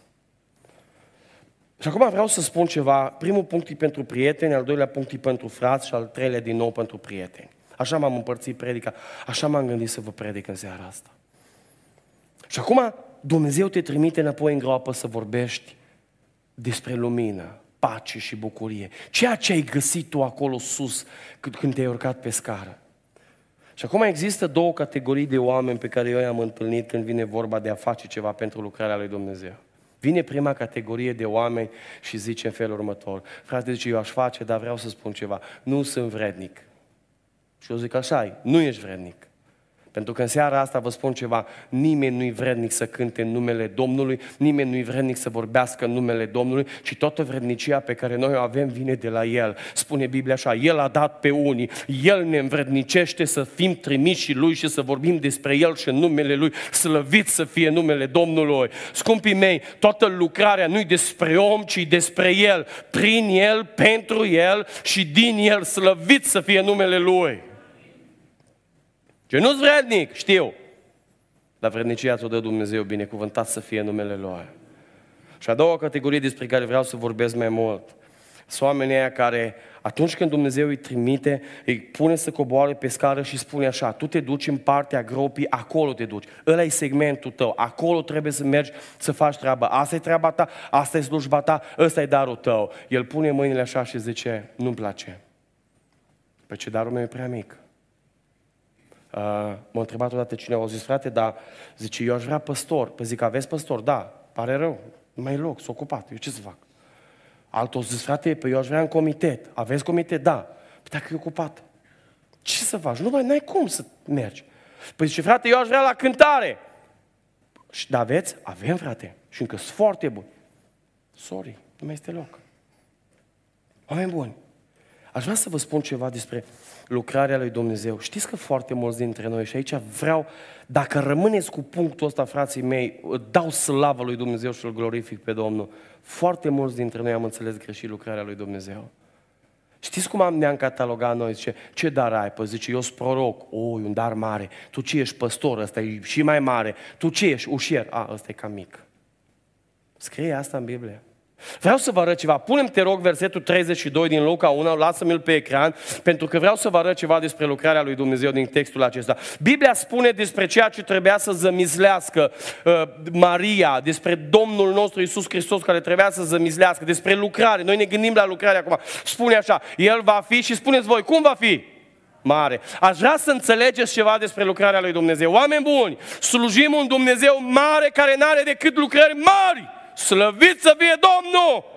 A: Și acum vreau să spun ceva. Primul punct e pentru prieteni, al doilea punct e pentru frați și al treilea din nou pentru prieteni. Așa m-am împărțit predica, așa m-am gândit să vă predic în seara asta. Și acum Dumnezeu te trimite înapoi în groapă să vorbești despre lumină, pace și bucurie. Ceea ce ai găsit tu acolo sus când te-ai urcat pe scară. Și acum există două categorii de oameni pe care eu i-am întâlnit când vine vorba de a face ceva pentru lucrarea lui Dumnezeu. Vine prima categorie de oameni și zice în felul următor. Frate, zice, eu aș face, dar vreau să spun ceva. Nu sunt vrednic. Și eu zic așa, nu ești vrednic. Pentru că în seara asta vă spun ceva, nimeni nu-i vrednic să cânte în numele Domnului, nimeni nu-i vrednic să vorbească în numele Domnului, ci toată vrednicia pe care noi o avem vine de la El. Spune Biblia așa, El a dat pe unii, El ne învrednicește să fim trimiși Lui și să vorbim despre El și în numele Lui, slăvit să fie numele Domnului. Scumpii mei, toată lucrarea nu-i despre om, ci despre El, prin El, pentru El și din El, slăvit să fie numele Lui. Ce nu-ți vrednic, știu. Dar vrednicia ți-o dă Dumnezeu, binecuvântat să fie numele Lui. Și a doua categorie despre care vreau să vorbesc mai mult, sunt oamenii aia care, atunci când Dumnezeu îi trimite, îi pune să coboare pe scară și spune așa, tu te duci în partea gropii, acolo te duci. Ăla e segmentul tău, acolo trebuie să mergi să faci treaba. Asta e treaba ta, asta e slujba ta, ăsta e darul tău. El pune mâinile așa și zice, nu-mi place. Păi ce darul meu e prea mic. Uh, m-a întrebat odată cineva, a zis, frate, dar zice, eu aș vrea păstor. Păi zic, aveți păstor? Da, pare rău, nu mai e loc, s-a ocupat, eu ce să fac? Altul a zis, frate, păi eu aș vrea în comitet. Aveți comitet? Da. Păi dacă e ocupat, ce să faci? Nu mai n-ai cum să mergi. Păi zice, frate, eu aș vrea la cântare. Și da, aveți? Avem, frate. Și încă sunt foarte buni. Sorry, nu mai este loc. Oameni buni, aș vrea să vă spun ceva despre lucrarea lui Dumnezeu. Știți că foarte mulți dintre noi, și aici vreau, dacă rămâneți cu punctul ăsta, frații mei, dau slavă lui Dumnezeu și îl glorific pe Domnul. Foarte mulți dintre noi am înțeles greșit lucrarea lui Dumnezeu. Știți cum am, ne-am catalogat noi? Zice, ce dar ai? Păi zice, eu sunt proroc. O, oh, un dar mare. Tu ce ești păstor? Ăsta e și mai mare. Tu ce ești? Ușier. A, ăsta e cam mic. Scrie asta în Biblie. Vreau să vă arăt ceva. Punem, te rog, versetul 32 din Luca 1, lasă-mi-l pe ecran, pentru că vreau să vă arăt ceva despre lucrarea lui Dumnezeu din textul acesta. Biblia spune despre ceea ce trebuia să zămizlească uh, Maria, despre Domnul nostru Isus Hristos care trebuia să zămizlească, despre lucrare. Noi ne gândim la lucrare acum. Spune așa, El va fi și spuneți voi, cum va fi? mare. Aș vrea să înțelegeți ceva despre lucrarea lui Dumnezeu. Oameni buni, slujim un Dumnezeu mare care nu are decât lucrări mari. Slăvit să fie Domnul!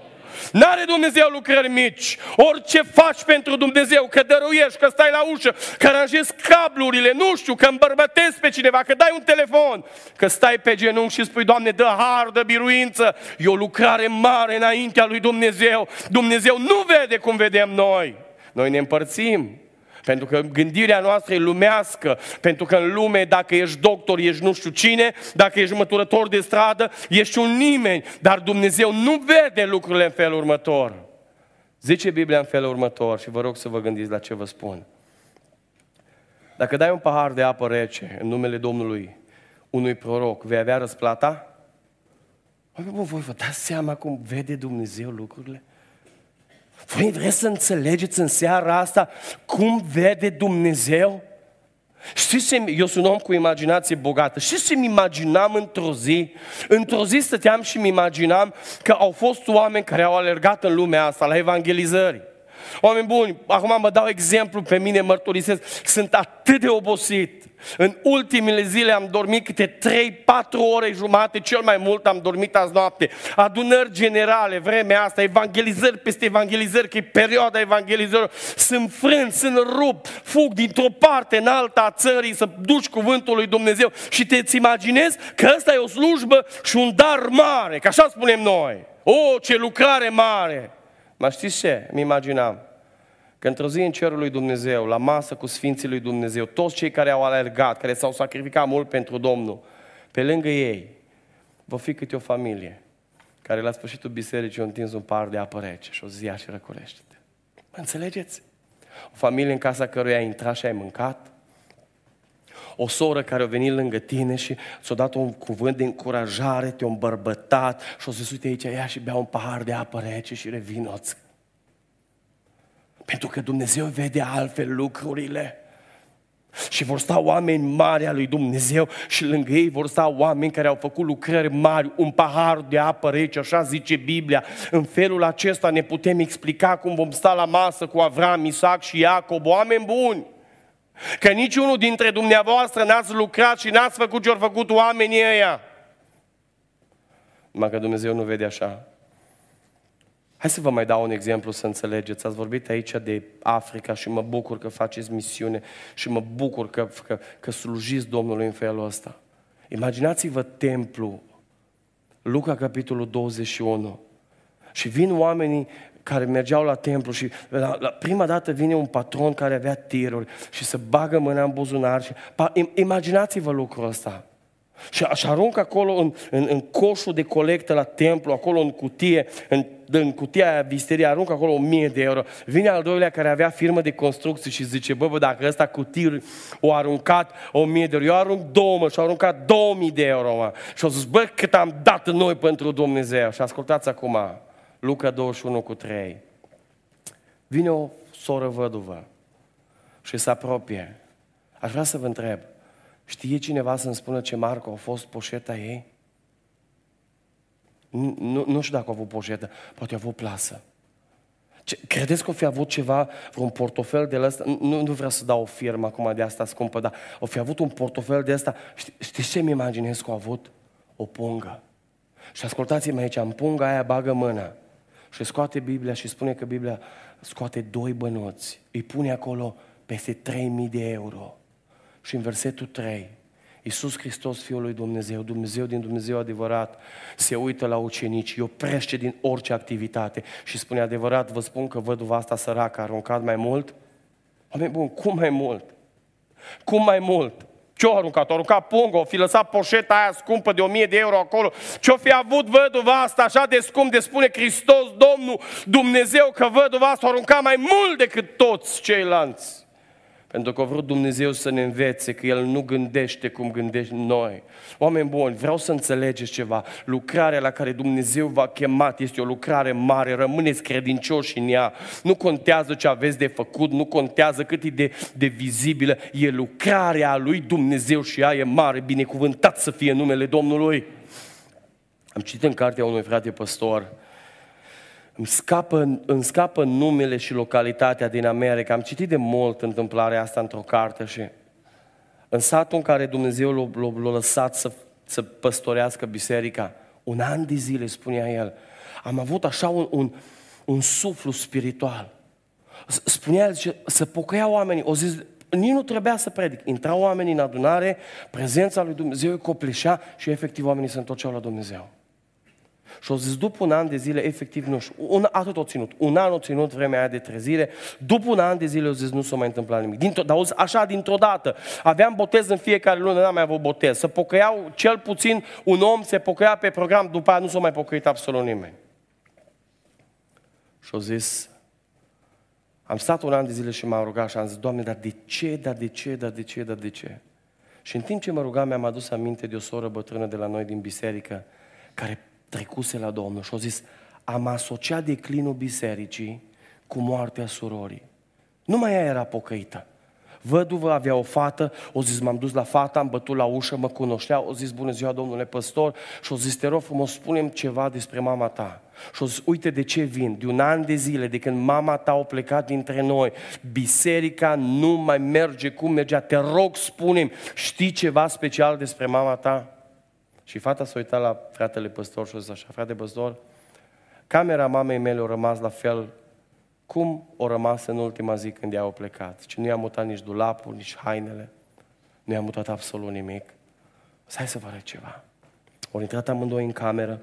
A: N-are Dumnezeu lucrări mici. Orice faci pentru Dumnezeu, că dăruiești, că stai la ușă, că aranjezi cablurile, nu știu, că îmbărbătezi pe cineva, că dai un telefon, că stai pe genunchi și spui, Doamne, dă har, dă biruință. E o lucrare mare înaintea lui Dumnezeu. Dumnezeu nu vede cum vedem noi. Noi ne împărțim. Pentru că gândirea noastră e lumească, pentru că în lume, dacă ești doctor, ești nu știu cine, dacă ești măturător de stradă, ești un nimeni, dar Dumnezeu nu vede lucrurile în felul următor. Zice Biblia în felul următor și vă rog să vă gândiți la ce vă spun. Dacă dai un pahar de apă rece în numele Domnului unui proroc, vei avea răsplata? Voi vă dați seama cum vede Dumnezeu lucrurile? Voi vreți să înțelegeți în seara asta cum vede Dumnezeu? Știți ce, eu sunt om cu imaginație bogată. Știți ce mi imaginam într-o zi? Într-o zi stăteam și mi imaginam că au fost oameni care au alergat în lumea asta la evangelizări. Oameni buni, acum mă dau exemplu pe mine, mărturisesc, sunt atât de obosit. În ultimele zile am dormit câte 3-4 ore jumate, cel mai mult am dormit azi noapte. Adunări generale, vremea asta, evangelizări peste evangelizări, că e perioada evangelizărilor. Sunt frânt, sunt rup, fug dintr-o parte în alta a țării să duci cuvântul lui Dumnezeu și te-ți imaginezi că ăsta e o slujbă și un dar mare, că așa spunem noi. O, ce lucrare mare! Mă știți ce? Mi imaginam Că într-o zi în cerul lui Dumnezeu, la masă cu Sfinții lui Dumnezeu, toți cei care au alergat, care s-au sacrificat mult pentru Domnul, pe lângă ei, va fi câte o familie care la sfârșitul bisericii a întins un par de apă rece și o zi și răcorește-te. Mă înțelegeți? O familie în casa căruia ai intrat și ai mâncat, o soră care a venit lângă tine și ți-a dat un cuvânt de încurajare, te-a îmbărbătat și o zis, uite aici, ia și bea un pahar de apă rece și revinoți. Pentru că Dumnezeu vede altfel lucrurile. Și vor sta oameni mari al lui Dumnezeu și lângă ei vor sta oameni care au făcut lucrări mari, un pahar de apă rece, așa zice Biblia. În felul acesta ne putem explica cum vom sta la masă cu Avram, Isaac și Iacob, oameni buni. Că niciunul dintre dumneavoastră n-ați lucrat și n-ați făcut ce-au făcut oamenii ăia. Numai că Dumnezeu nu vede așa. Hai să vă mai dau un exemplu să înțelegeți. Ați vorbit aici de Africa și mă bucur că faceți misiune și mă bucur că, că, că slujiți Domnului în felul ăsta. Imaginați-vă templu, Luca capitolul 21. Și vin oamenii care mergeau la templu și la, la prima dată vine un patron care avea tiruri și se bagă mâna în buzunar și pa, imaginați-vă lucrul ăsta. Și așa aruncă acolo în, în, în coșul de colectă la templu, acolo în cutie, în, în cutia aia visterie, aruncă acolo 1000 de euro. Vine al doilea care avea firmă de construcții și zice, bă, bă dacă ăsta cutie o aruncat 1000 de euro, eu arunc două, mă, și a aruncat 2000 de euro, mă. Și au zis, bă, cât am dat noi pentru Dumnezeu. Și ascultați acum, Luca 21 cu 3. Vine o soră văduvă și se apropie. Aș vrea să vă întreb, Știe cineva să-mi spună ce marcă a fost poșeta ei? Nu, nu, nu știu dacă a avut poșetă, poate a avut plasă. Ce, credeți că o fi avut ceva, vreun portofel de ăsta? Nu, nu vreau să dau o firmă acum de asta scumpă, dar o fi avut un portofel de ăsta. Știi, știți ce mi imaginez că a avut? O pungă. Și ascultați-mă aici, în punga aia bagă mâna și scoate Biblia și spune că Biblia scoate doi bănuți. Îi pune acolo peste 3000 de euro. Și în versetul 3, Iisus Hristos, Fiul lui Dumnezeu, Dumnezeu din Dumnezeu adevărat, se uită la ucenici, îi oprește din orice activitate și spune adevărat, vă spun că văduva asta săracă a aruncat mai mult? Oameni bun, cum mai mult? Cum mai mult? Ce-o aruncat? O aruncat pungă, o fi lăsat poșeta aia scumpă de 1000 de euro acolo. Ce-o fi avut văduva asta așa de scump de spune Hristos, Domnul, Dumnezeu, că văduva asta o aruncat mai mult decât toți ceilalți. Pentru că a vrut Dumnezeu să ne învețe că El nu gândește cum gândești noi. Oameni buni, vreau să înțelegeți ceva. Lucrarea la care Dumnezeu v-a chemat este o lucrare mare. Rămâneți credincioși în ea. Nu contează ce aveți de făcut, nu contează cât e de, de vizibilă. E lucrarea lui Dumnezeu și ea e mare. Binecuvântat să fie numele Domnului. Am citit în cartea unui frate păstor îmi scapă, îmi scapă numele și localitatea din America. Am citit de mult întâmplarea asta într-o carte și în satul în care Dumnezeu l-a, l-a, l-a lăsat să, să păstorească biserica, un an de zile, spunea el, am avut așa un, un, un suflu spiritual. Spunea el, zice, să pocăia oamenii, o zis, nici nu trebuia să predic. Intrau oamenii în adunare, prezența lui Dumnezeu îi copleșea și efectiv oamenii se întorceau la Dumnezeu. Și au zis, după un an de zile, efectiv, nu știu, un, atât o ținut. Un an o ținut vremea aia de trezire. După un an de zile au zis, nu s-a mai întâmplat nimic. Dintr- dar auzi, așa, dintr-o dată. Aveam botez în fiecare lună, n-am mai avut botez. Să pocăiau cel puțin un om, se pocăia pe program, după aia nu s-a mai pocăit absolut nimeni. Și au zis, am stat un an de zile și m-am rugat și am zis, Doamne, dar de ce, dar de ce, dar de ce, dar de ce? Și în timp ce mă rugam, mi-am adus aminte de o soră bătrână de la noi din biserică, care trecuse la Domnul și a zis, am asociat declinul bisericii cu moartea surorii. Numai ea era pocăită. Văduvă avea o fată, o zis, m-am dus la fata, am bătut la ușă, mă cunoștea, o zis, bună ziua, domnule păstor, și o zis, te rog frumos, spunem ceva despre mama ta. Și o zis, uite de ce vin, de un an de zile, de când mama ta a plecat dintre noi, biserica nu mai merge cum mergea, te rog, spunem, știi ceva special despre mama ta? Și fata s-a uitat la fratele păstor și a zis așa, frate păstor, camera mamei mele a rămas la fel cum o rămas în ultima zi când ea a plecat. Și nu i-a mutat nici dulapul, nici hainele, nu i-a mutat absolut nimic. Hai să vă arăt ceva. Au intrat amândoi în cameră,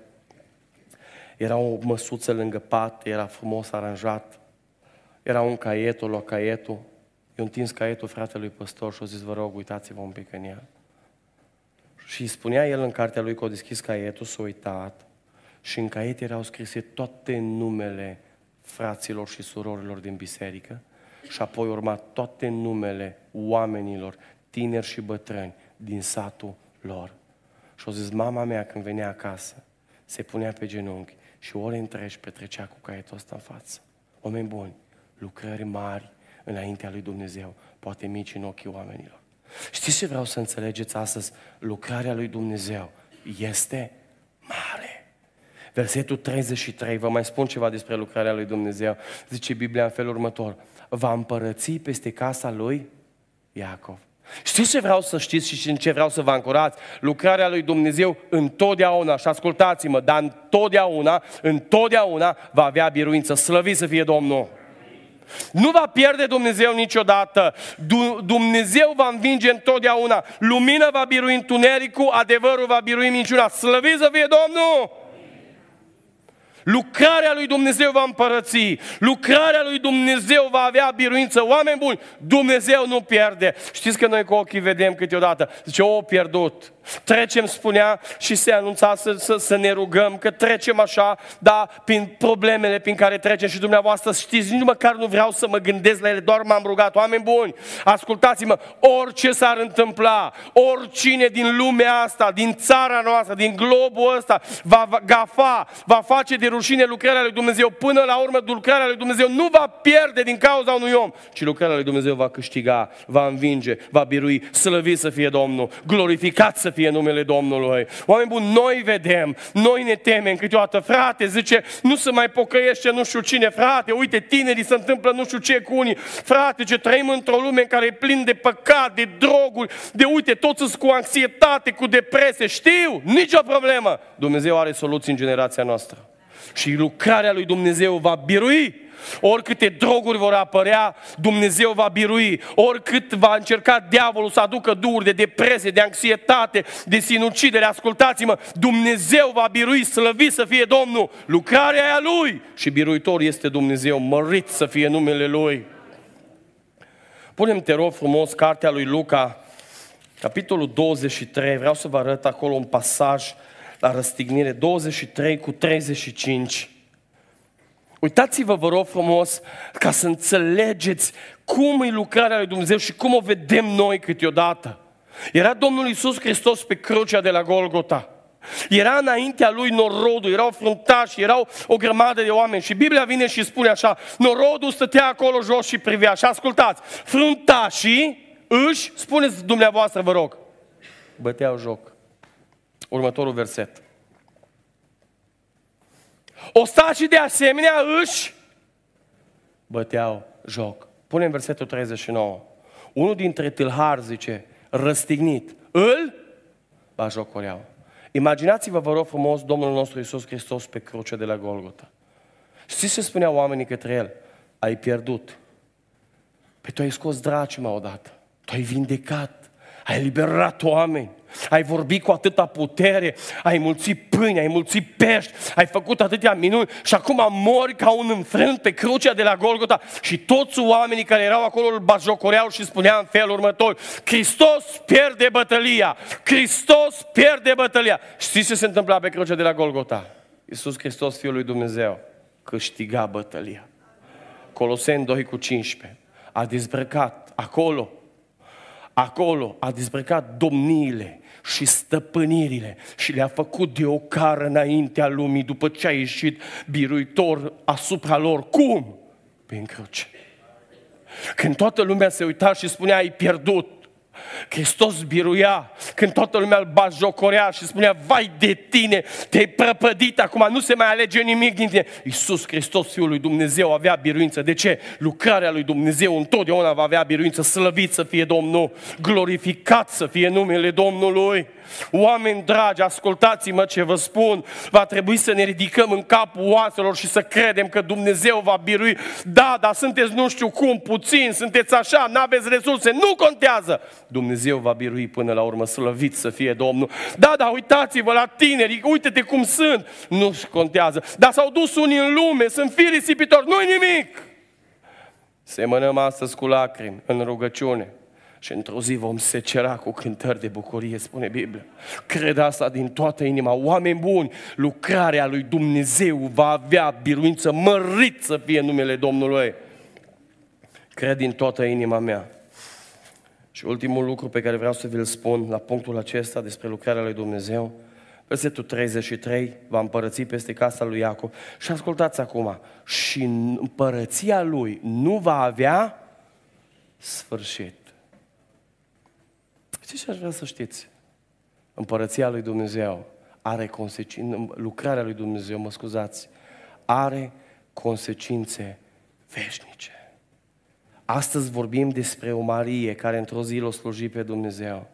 A: era o măsuță lângă pat, era frumos aranjat, era un caiet, o lua caietul, i-a întins caietul fratelui păstor și a zis, vă rog, uitați-vă un pic în el. Și spunea el în cartea lui că a deschis caietul, s-a uitat și în caiet erau scrise toate numele fraților și surorilor din biserică și apoi urma toate numele oamenilor, tineri și bătrâni, din satul lor. Și au zis, mama mea când venea acasă, se punea pe genunchi și ore întregi petrecea cu caietul ăsta în față. Oameni buni, lucrări mari înaintea lui Dumnezeu, poate mici în ochii oamenilor. Știți ce vreau să înțelegeți astăzi? Lucrarea lui Dumnezeu este mare. Versetul 33, vă mai spun ceva despre lucrarea lui Dumnezeu. Zice Biblia în felul următor. Va împărăți peste casa lui Iacov. Știți ce vreau să știți și în ce vreau să vă ancorați? Lucrarea lui Dumnezeu întotdeauna, și ascultați-mă, dar întotdeauna, întotdeauna va avea biruință. Slăvit să fie Domnul! Nu va pierde Dumnezeu niciodată. Dumnezeu va învinge întotdeauna. Lumina va birui întunericul, adevărul va birui minciuna. Slăvit să fie Domnul! Lucrarea lui Dumnezeu va împărăți. Lucrarea lui Dumnezeu va avea biruință. Oameni buni, Dumnezeu nu pierde. Știți că noi cu ochii vedem câteodată. Zice, o, pierdut. Trecem, spunea, și se anunța să, să, să ne rugăm, că trecem așa, dar prin problemele prin care trecem și dumneavoastră știți, nici măcar nu vreau să mă gândesc la ele, doar m-am rugat. Oameni buni, ascultați-mă, orice s-ar întâmpla, oricine din lumea asta, din țara noastră, din globul ăsta, va gafa, va face de rușine lucrarea lui Dumnezeu. Până la urmă, lucrarea lui Dumnezeu nu va pierde din cauza unui om, ci lucrarea lui Dumnezeu va câștiga, va învinge, va birui, slăvit să fie Domnul, glorificat să fie numele Domnului. Oameni buni, noi vedem, noi ne temem câteodată, frate, zice, nu se mai pocăiește nu știu cine, frate, uite, tinerii se întâmplă nu știu ce cu unii, frate, ce trăim într-o lume în care e plin de păcat, de droguri, de uite, toți sunt cu anxietate, cu depresie, știu, nicio problemă. Dumnezeu are soluții în generația noastră și lucrarea lui Dumnezeu va birui Oricâte droguri vor apărea, Dumnezeu va birui. Oricât va încerca diavolul să aducă duuri de depresie, de anxietate, de sinucidere, ascultați-mă, Dumnezeu va birui, slăvit să fie Domnul. Lucrarea e a Lui și biruitor este Dumnezeu, mărit să fie numele Lui. Punem, te rog frumos, cartea lui Luca, capitolul 23, vreau să vă arăt acolo un pasaj la răstignire, 23 cu 35. Uitați-vă, vă rog frumos, ca să înțelegeți cum e lucrarea lui Dumnezeu și cum o vedem noi câteodată. Era Domnul Iisus Hristos pe crucea de la Golgota. Era înaintea lui norodul, erau fruntași, erau o grămadă de oameni. Și Biblia vine și spune așa, norodul stătea acolo jos și privea. Și ascultați, fruntașii își, spuneți dumneavoastră, vă rog, băteau joc. Următorul verset. Ostacii de asemenea își băteau joc. Punem versetul 39. Unul dintre tâlhari zice, răstignit, îl bajocoreau. Imaginați-vă, vă rog frumos, Domnul nostru Iisus Hristos pe cruce de la Golgota. Știți ce spuneau oamenii către el? Ai pierdut. Pe tu ai scos dracima odată. Tu ai vindecat. Ai eliberat oameni. ai vorbit cu atâta putere, ai mulțit pâine, ai mulțit pești, ai făcut atâtea minuni și acum mori ca un înfrânt pe crucea de la Golgota și toți oamenii care erau acolo îl bajocoreau și spuneau în felul următor, Hristos pierde bătălia, Hristos pierde bătălia. Știți ce se întâmpla pe crucea de la Golgota? Iisus Hristos, Fiul lui Dumnezeu, câștiga bătălia. Coloseni 2 cu 15. A dezbrăcat acolo, acolo a dezbrăcat domniile și stăpânirile și le-a făcut de o cară înaintea lumii după ce a ieșit biruitor asupra lor. Cum? Prin cruce. Când toată lumea se uita și spunea, ai pierdut, Hristos biruia când toată lumea îl bajocorea și spunea, vai de tine, te-ai prăpădit acum, nu se mai alege nimic din tine. Iisus Hristos, Fiul lui Dumnezeu, avea biruință. De ce? Lucrarea lui Dumnezeu întotdeauna va avea biruință, slăvit să fie Domnul, glorificat să fie numele Domnului. Oameni dragi, ascultați-mă ce vă spun. Va trebui să ne ridicăm în capul oaselor și să credem că Dumnezeu va birui. Da, dar sunteți nu știu cum, puțin, sunteți așa, nu aveți resurse, nu contează. Dumnezeu va birui până la urmă, slăvit să fie Domnul. Da, da, uitați-vă la tineri, uite-te cum sunt. Nu contează. Dar s-au dus unii în lume, sunt fii risipitori, nu-i nimic. Semănăm astăzi cu lacrimi în rugăciune. Și într-o zi vom secera cu cântări de bucurie, spune Biblia. Cred asta din toată inima. Oameni buni, lucrarea lui Dumnezeu va avea biruință mărit să fie numele Domnului. Cred din toată inima mea. Și ultimul lucru pe care vreau să vi-l spun la punctul acesta despre lucrarea lui Dumnezeu, versetul 33, va împărăți peste casa lui Iacob. Și ascultați acum, și împărăția lui nu va avea sfârșit. Știți ce aș vrea să știți? Împărăția lui Dumnezeu are consecințe, lucrarea lui Dumnezeu, mă scuzați, are consecințe veșnice. Astăzi vorbim despre o Marie care într-o zi l-a slujit pe Dumnezeu.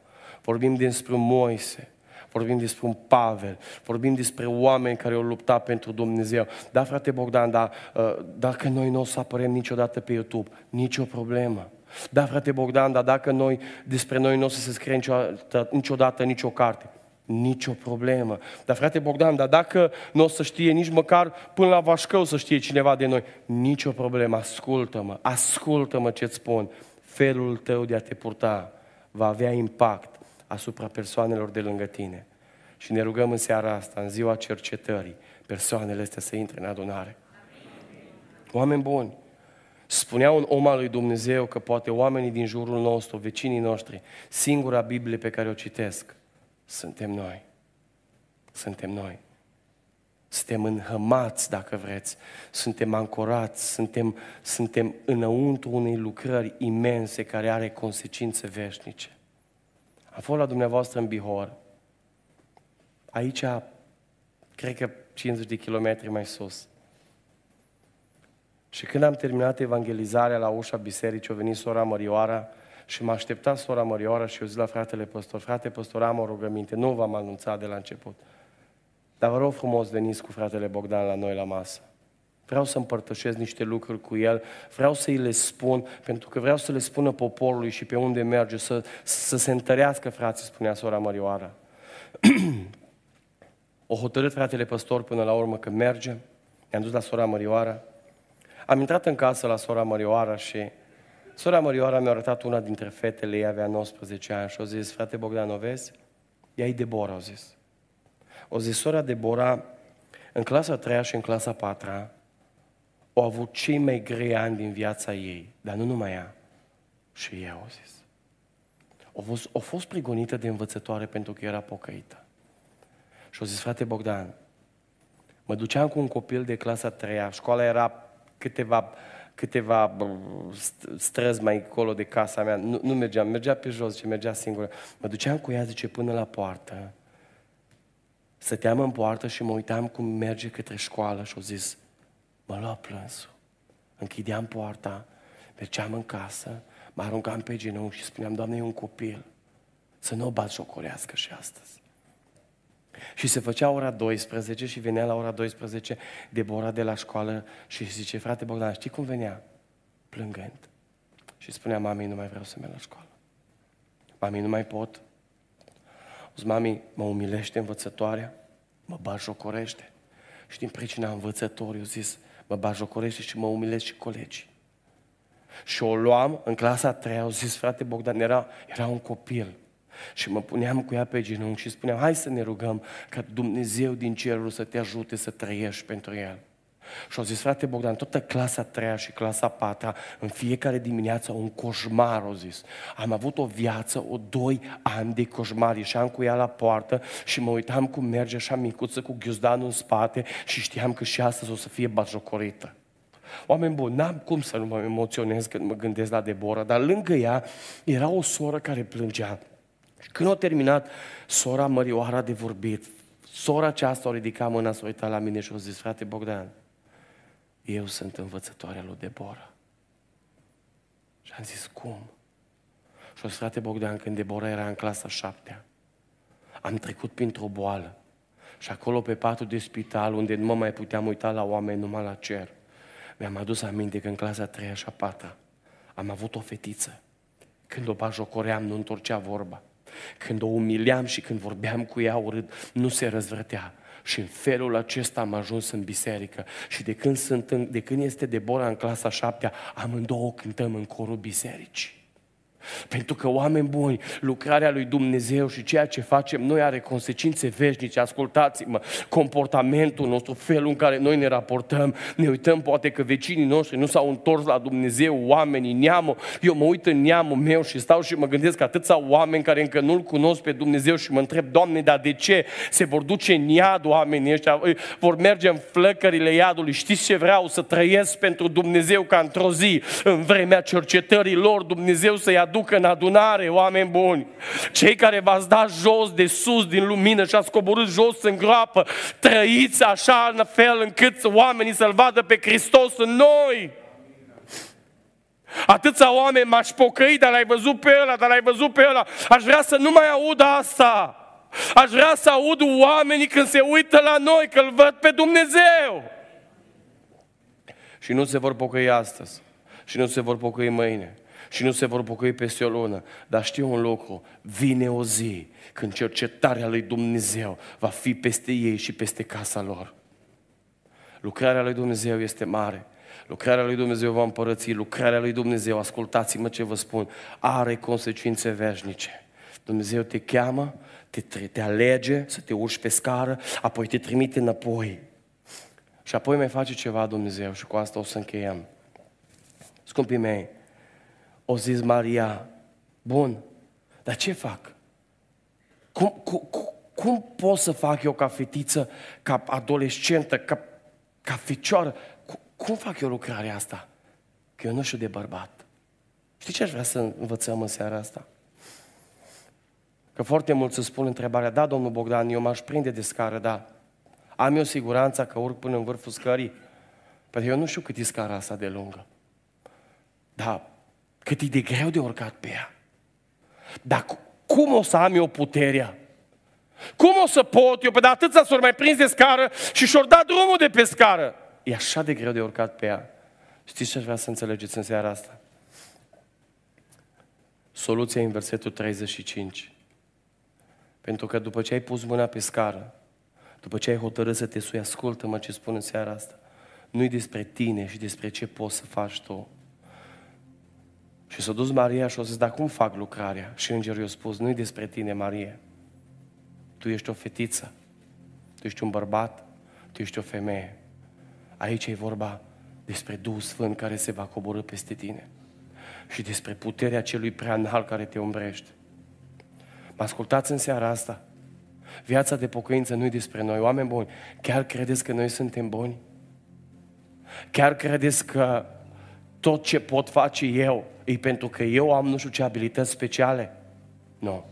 A: Vorbim despre un Moise, vorbim despre un Pavel, vorbim despre oameni care au luptat pentru Dumnezeu. Da, frate Bogdan, dar uh, dacă noi nu o să apărem niciodată pe YouTube, nicio problemă. Da, frate Bogdan, dar dacă noi, despre noi nu o să se scrie niciodată, niciodată nicio carte, nicio problemă. Dar frate Bogdan, dar dacă nu o să știe nici măcar până la Vașcău să știe cineva de noi, nicio problemă, ascultă-mă, ascultă-mă ce-ți spun. Felul tău de a te purta va avea impact asupra persoanelor de lângă tine. Și ne rugăm în seara asta, în ziua cercetării, persoanele astea să intre în adunare. Oameni buni, Spunea un om al lui Dumnezeu că poate oamenii din jurul nostru, vecinii noștri, singura Biblie pe care o citesc, suntem noi. Suntem noi. Suntem înhămați, dacă vreți, suntem ancorați, suntem, suntem înăuntru unei lucrări imense care are consecințe veșnice. Am fost la dumneavoastră în Bihor. Aici, cred că 50 de kilometri mai sus. Și când am terminat evangelizarea la ușa bisericii, a venit sora Mărioara și m-a așteptat sora Mărioara și eu zis la fratele păstor, frate păstor, am o rugăminte, nu v-am anunțat de la început. Dar vă rog frumos, veniți cu fratele Bogdan la noi la masă. Vreau să împărtășesc niște lucruri cu el, vreau să îi le spun, pentru că vreau să le spună poporului și pe unde merge, să, să se întărească, frații, spunea sora Mărioara. o hotărât fratele păstor până la urmă că merge, i-am dus la sora Mărioara, am intrat în casă la sora Mărioara și sora Mărioara mi-a arătat una dintre fetele, ea avea 19 ani și a zis, frate Bogdan, o vezi? Ea e Debora, au zis. O zis, sora Debora, în clasa 3 și în clasa 4 au avut cei mai grei ani din viața ei, dar nu numai ea, și ea, au zis. A fost, a fost prigonită de învățătoare pentru că era pocăită. Și au zis, frate Bogdan, mă duceam cu un copil de clasa 3 școala era câteva, câteva străzi mai încolo de casa mea. Nu, nu mergeam, mergea pe jos, ce mergea singură. Mă duceam cu ea, zice, până la poartă. Stăteam în poartă și mă uitam cum merge către școală și au zis, mă lua plânsul. Închideam poarta, mergeam în casă, mă aruncam pe genunchi și spuneam, Doamne, e un copil. Să nu o bat șocolească și astăzi. Și se făcea ora 12 și venea la ora 12 Debora de la școală și zice, frate Bogdan, știi cum venea? Plângând. Și spunea, mami, nu mai vreau să merg la școală. Mami, nu mai pot. Zic, mami, mă umilește învățătoarea, mă bajocorește. Și din pricina învățătorii, eu zis, mă bajocorește și mă umilesc și colegii. Și o luam în clasa a treia, au zis, frate Bogdan, era, era un copil. Și mă puneam cu ea pe genunchi și spuneam, hai să ne rugăm ca Dumnezeu din cerul să te ajute să trăiești pentru El. Și au zis, frate Bogdan, toată clasa treia și clasa patra, în fiecare dimineață un coșmar, au zis. Am avut o viață, o doi ani de coșmar. Ieșeam cu ea la poartă și mă uitam cum merge așa micuță cu ghiuzdanul în spate și știam că și astăzi o să fie batjocorită. Oameni buni, n-am cum să nu mă emoționez când mă gândesc la Deborah, dar lângă ea era o soră care plângea. Și când a terminat sora Mărioara de vorbit, sora aceasta a ridicat mâna, s-a uitat la mine și a zis, frate Bogdan, eu sunt învățătoarea lui Deborah. Și am zis, cum? Și o zis, frate Bogdan, când Deborah era în clasa șaptea, am trecut printr-o boală și acolo pe patul de spital, unde nu mă mai puteam uita la oameni, numai la cer, mi-am adus aminte că în clasa 3 și a 4 am avut o fetiță. Când o bajocoream, nu întorcea vorba. Când o umiliam și când vorbeam cu ea urât, nu se răzvrătea. Și în felul acesta am ajuns în biserică. Și de când, sunt în, de când este Debora în clasa șaptea, amândouă cântăm în corul bisericii. Pentru că, oameni buni, lucrarea lui Dumnezeu și ceea ce facem noi are consecințe veșnice. Ascultați-mă, comportamentul nostru, felul în care noi ne raportăm, ne uităm poate că vecinii noștri nu s-au întors la Dumnezeu, oamenii, neamul. Eu mă uit în neamul meu și stau și mă gândesc că atâția oameni care încă nu-L cunosc pe Dumnezeu și mă întreb, Doamne, dar de ce se vor duce în iad oamenii ăștia, vor merge în flăcările iadului. Știți ce vreau? Să trăiesc pentru Dumnezeu ca într-o zi, în vremea cercetării lor, Dumnezeu să-i aducă în adunare, oameni buni. Cei care v-ați dat jos de sus din lumină și ați coborât jos în groapă, trăiți așa în fel încât oamenii să-L vadă pe Hristos în noi. Atâția oameni m-aș pocăi, dar l-ai văzut pe ăla, dar l-ai văzut pe ăla. Aș vrea să nu mai aud asta. Aș vrea să aud oamenii când se uită la noi, că îl văd pe Dumnezeu. Și nu se vor pocăi astăzi. Și nu se vor pocăi mâine și nu se vor pocăi peste o lună. Dar știu un lucru, vine o zi când cercetarea lui Dumnezeu va fi peste ei și peste casa lor. Lucrarea lui Dumnezeu este mare. Lucrarea lui Dumnezeu va împărăți, lucrarea lui Dumnezeu, ascultați-mă ce vă spun, are consecințe veșnice. Dumnezeu te cheamă, te, te alege să te urci pe scară, apoi te trimite înapoi. Și apoi mai face ceva Dumnezeu și cu asta o să încheiem. Scumpii mei, o zis Maria, bun, dar ce fac? Cum, cum, cum pot să fac eu ca fetiță, ca adolescentă, ca, ca ficioară? Cum, cum fac eu lucrarea asta? Că eu nu știu de bărbat. Știi ce aș vrea să învățăm în seara asta? Că foarte mulți îți spun întrebarea, da, domnul Bogdan, eu m-aș prinde de scară, da. Am eu siguranța că urc până în vârful scării? Păi eu nu știu cât e scara asta de lungă. Da, cât e de greu de urcat pe ea. Dar cum o să am eu puterea? Cum o să pot eu? Pe de atâția s mai prins de scară și și-or dat drumul de pe scară. E așa de greu de urcat pe ea. Știți ce aș vrea să înțelegeți în seara asta? Soluția în versetul 35. Pentru că după ce ai pus mâna pe scară, după ce ai hotărât să te sui, ascultă-mă ce spun în seara asta. Nu-i despre tine și despre ce poți să faci tu, și s-a dus Maria și a zis, dar cum fac lucrarea? Și îngerul i-a spus, nu-i despre tine, Marie. Tu ești o fetiță, tu ești un bărbat, tu ești o femeie. Aici e vorba despre Duhul Sfânt care se va coborâ peste tine și despre puterea celui prea înalt care te umbrește. Mă ascultați în seara asta? Viața de pocăință nu e despre noi. Oameni buni, chiar credeți că noi suntem buni? Chiar credeți că tot ce pot face eu e pentru că eu am nu știu ce abilități speciale? Nu.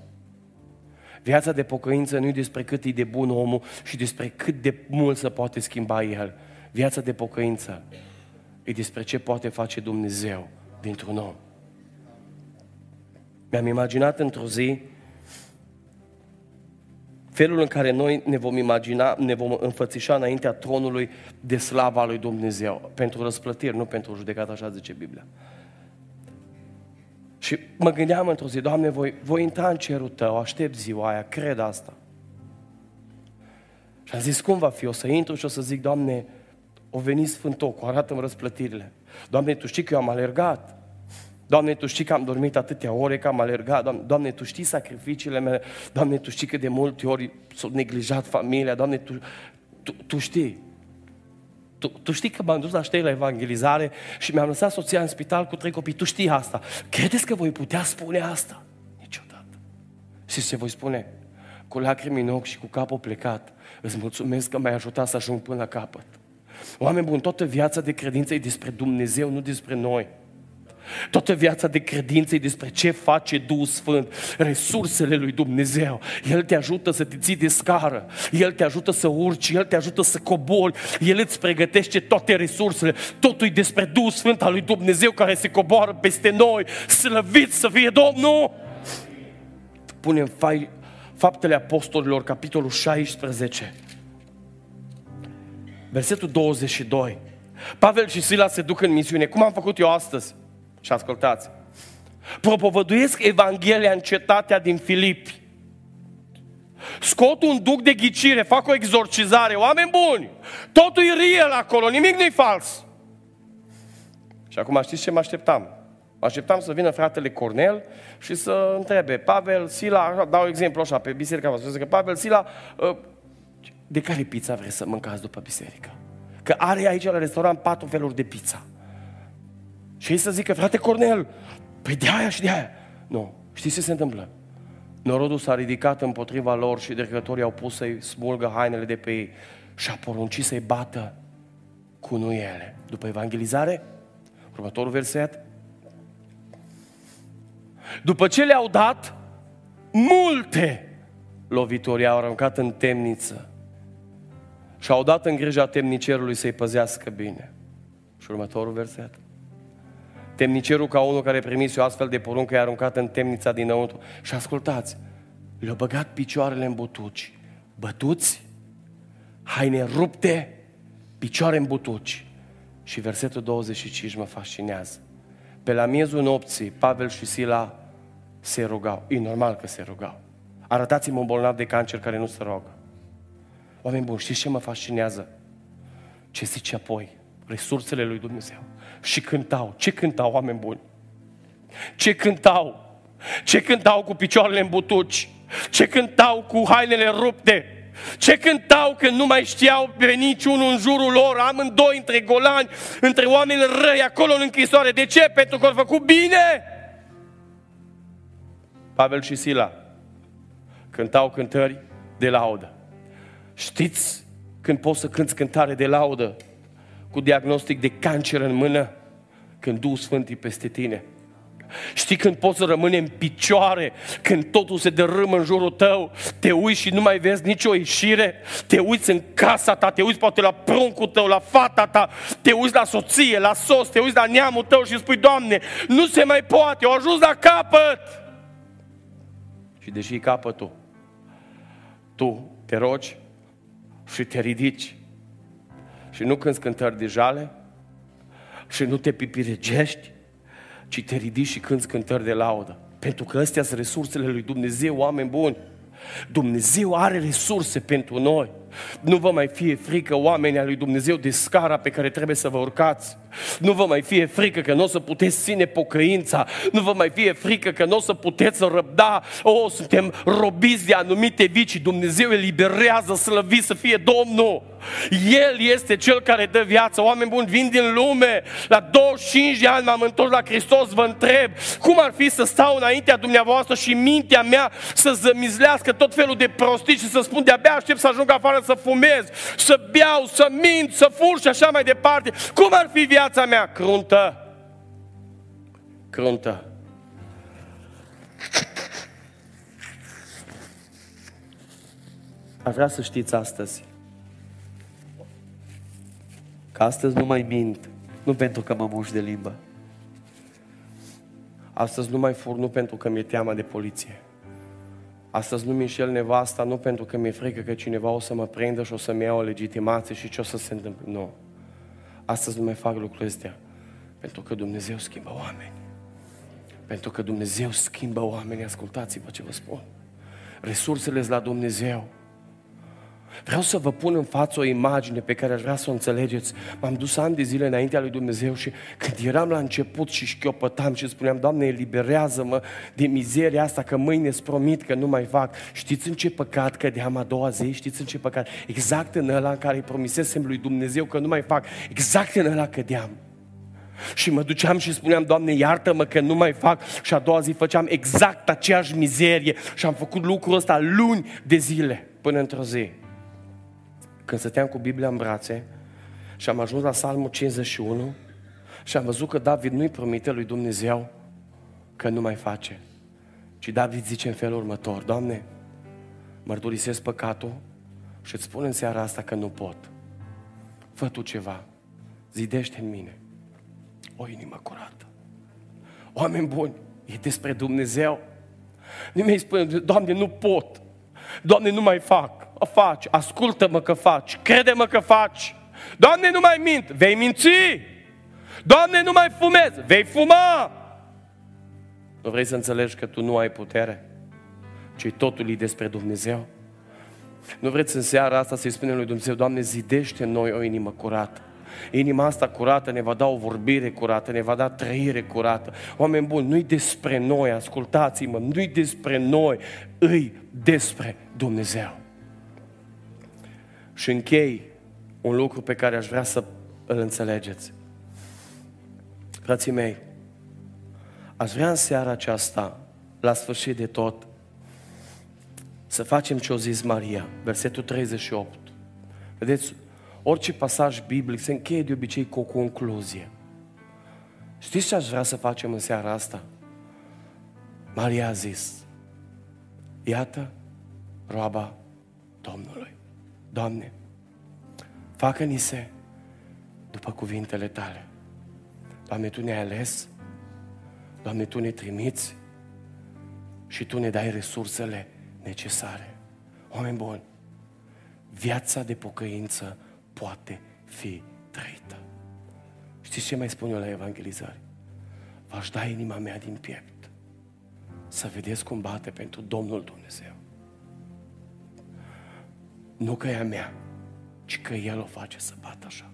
A: Viața de pocăință nu e despre cât e de bun omul și despre cât de mult se poate schimba el. Viața de pocăință e despre ce poate face Dumnezeu dintr-un om. Mi-am imaginat într-o zi felul în care noi ne vom imagina, ne vom înfățișa înaintea tronului de slava lui Dumnezeu, pentru răsplătiri, nu pentru judecată, așa zice Biblia. Și mă gândeam într-o zi, Doamne, voi, voi intra în cerul Tău, aștept ziua aia, cred asta. Și am zis, cum va fi? O să intru și o să zic, Doamne, o venit Sfântocul, arată-mi răsplătirile. Doamne, Tu știi că eu am alergat. Doamne, Tu știi că am dormit atâtea ore, că am alergat. Doamne, Doamne Tu știi sacrificiile mele. Doamne, Tu știi că de multe ori s-a neglijat familia. Doamne, Tu, tu, tu știi. Tu, tu știi că m-am dus la ștei la evangelizare și mi-am lăsat soția în spital cu trei copii. Tu știi asta. Credeți că voi putea spune asta? Niciodată. Și ce voi spune? Cu lacrimi în ochi și cu capul plecat. Îți mulțumesc că m-ai ajutat să ajung până la capăt. Oameni buni, toată viața de credință e despre Dumnezeu, nu despre noi. Toată viața de credință e despre ce face Duhul Sfânt, resursele lui Dumnezeu. El te ajută să te ții de scară, El te ajută să urci, El te ajută să cobori, El îți pregătește toate resursele. Totul e despre Duhul Sfânt al lui Dumnezeu care se coboară peste noi. Slăvit să fie Domnul! Punem fai, Faptele Apostolilor, capitolul 16, versetul 22. Pavel și Sila se duc în misiune. Cum am făcut eu astăzi? Și ascultați. Propovăduiesc Evanghelia în cetatea din Filipi. Scot un duc de ghicire, fac o exorcizare, oameni buni, totul e real acolo, nimic nu-i fals. Și acum știți ce mă așteptam? Mă așteptam să vină fratele Cornel și să întrebe, Pavel, Sila, dau exemplu așa, pe biserica voastră, să zică, Pavel, Sila, ă, de care pizza vreți să mâncați după biserică? Că are aici la restaurant patru feluri de pizza. Și ei să zică, frate Cornel, păi de aia și de aia. Nu. Știți ce se întâmplă? Norodul s-a ridicat împotriva lor și dregătorii au pus să-i smulgă hainele de pe ei și a poruncit să-i bată cu nuiele. După evangelizare, următorul verset, după ce le-au dat, multe lovituri au aruncat în temniță și au dat în grija temnicerului să-i păzească bine. Și următorul verset. Temnicerul ca unul care primise o astfel de poruncă i-a aruncat în temnița dinăuntru. Și ascultați, le-au băgat picioarele în butuci, bătuți, haine rupte, picioare în butuci. Și versetul 25 mă fascinează. Pe la miezul nopții, Pavel și Sila se rugau. E normal că se rugau. Arătați-mi un bolnav de cancer care nu se rogă. Oameni buni, știți ce mă fascinează? Ce zice apoi? Resursele lui Dumnezeu și cântau. Ce cântau, oameni buni? Ce cântau? Ce cântau cu picioarele în butuci? Ce cântau cu hainele rupte? Ce cântau când nu mai știau pe niciunul în jurul lor, amândoi între golani, între oameni răi acolo în închisoare. De ce? Pentru că au făcut bine. Pavel și Sila cântau cântări de laudă. Știți când poți să cânți cântare de laudă? Cu diagnostic de cancer în mână când Duhul Sfânt e peste tine. Știi când poți să rămâne în picioare, când totul se dărâmă în jurul tău, te uiți și nu mai vezi nicio ieșire, te uiți în casa ta, te uiți poate la pruncul tău, la fata ta, te uiți la soție, la sos, te uiți la neamul tău și spui, Doamne, nu se mai poate, au ajuns la capăt. Și deși e capătul, tu te rogi și te ridici și nu când cântări de jale și nu te pipiregești, ci te ridici și cânți cântări de laudă. Pentru că astea sunt resursele lui Dumnezeu, oameni buni. Dumnezeu are resurse pentru noi. Nu vă mai fie frică, oamenii al lui Dumnezeu, de scara pe care trebuie să vă urcați. Nu vă mai fie frică că nu o să puteți ține pocăința. Nu vă mai fie frică că nu o să puteți răbda. O, oh, suntem robiți de anumite vicii. Dumnezeu eliberează, slăvit să fie Domnul. El este Cel care dă viață. Oameni buni, vin din lume. La 25 de ani m-am întors la Hristos, vă întreb, cum ar fi să stau înaintea dumneavoastră și mintea mea să zămizlească tot felul de prostii și să spun de-abia aștept să ajung afară să fumez, să beau, să mint, să fur și așa mai departe. Cum ar fi viața mea? Cruntă. Cruntă. Aș vrea să știți astăzi că astăzi nu mai mint, nu pentru că mă muș de limbă. Astăzi nu mai fur, nu pentru că mi-e teama de poliție. Astăzi nu-mi înșel nevasta, nu pentru că mi-e frică că cineva o să mă prindă și o să-mi ia o legitimație și ce o să se întâmple. Nu. Astăzi nu mai fac lucrurile astea. Pentru că Dumnezeu schimbă oameni. Pentru că Dumnezeu schimbă oamenii, ascultați-vă ce vă spun. Resursele la Dumnezeu. Vreau să vă pun în față o imagine pe care aș vrea să o înțelegeți. M-am dus ani de zile înaintea lui Dumnezeu și când eram la început și șchiopătam și spuneam, Doamne, eliberează-mă de mizeria asta, că mâine îți promit că nu mai fac. Știți în ce păcat cădeam a doua zi? Știți în ce păcat? Exact în ăla în care îi promisesem lui Dumnezeu că nu mai fac. Exact în ăla cădeam. Și mă duceam și spuneam, Doamne, iartă-mă că nu mai fac. Și a doua zi făceam exact aceeași mizerie. Și am făcut lucrul ăsta luni de zile, până într-o zi. Când stăteam cu Biblia în brațe și am ajuns la Psalmul 51 și am văzut că David nu-i promite lui Dumnezeu că nu mai face. Ci David zice în felul următor, Doamne, mărturisesc păcatul și îți spun în seara asta că nu pot. Fă Tu ceva, zidește în mine o inimă curată. Oameni buni, e despre Dumnezeu. Nimeni spune, Doamne, nu pot. Doamne, nu mai fac. O faci, ascultă-mă că faci, crede-mă că faci. Doamne, nu mai mint, vei minți. Doamne, nu mai fumezi, vei fuma. Nu vrei să înțelegi că tu nu ai putere, ci totul e despre Dumnezeu? Nu vreți în seara asta să-i spunem lui Dumnezeu, Doamne, zidește în noi o inimă curată. Inima asta curată ne va da o vorbire curată, ne va da trăire curată. Oameni buni, nu-i despre noi, ascultați-mă, nu-i despre noi, îi despre Dumnezeu. Și închei un lucru pe care aș vrea să îl înțelegeți. Frații mei, aș vrea în seara aceasta, la sfârșit de tot, să facem ce o zis Maria, versetul 38. Vedeți, orice pasaj biblic se încheie de obicei cu o concluzie. Știți ce aș vrea să facem în seara asta? Maria a zis, iată roaba Domnului. Doamne, facă-ni se după cuvintele Tale. Doamne, Tu ne-ai ales, Doamne, Tu ne trimiți și Tu ne dai resursele necesare. Oameni buni, viața de pocăință poate fi trăită. Știți ce mai spun eu la evangelizări? V-aș da inima mea din piept să vedeți cum bate pentru Domnul Dumnezeu. Nu că e a mea, ci că El o face să bată așa.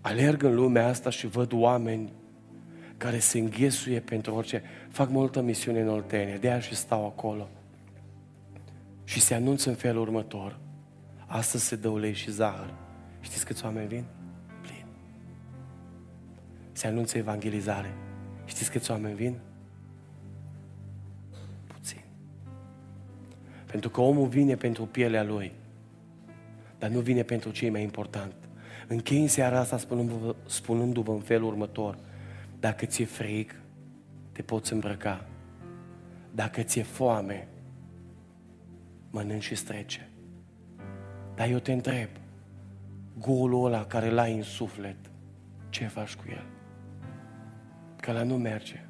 A: Alerg în lumea asta și văd oameni care se înghesuie pentru orice. Fac multă misiune în Oltenia, de aia și stau acolo. Și se anunță în felul următor. Astăzi se dă ulei și zahăr. Știți câți oameni vin? Plin. Se anunță evangelizare. Știți câți oameni vin? Pentru că omul vine pentru pielea lui, dar nu vine pentru cei mai important. Închei în seara asta spunându-vă, spunându-vă în felul următor. Dacă ți-e frig, te poți îmbrăca. Dacă ți-e foame, mănânci și strece. Dar eu te întreb, golul ăla care l-ai în suflet, ce faci cu el? Că la nu merge,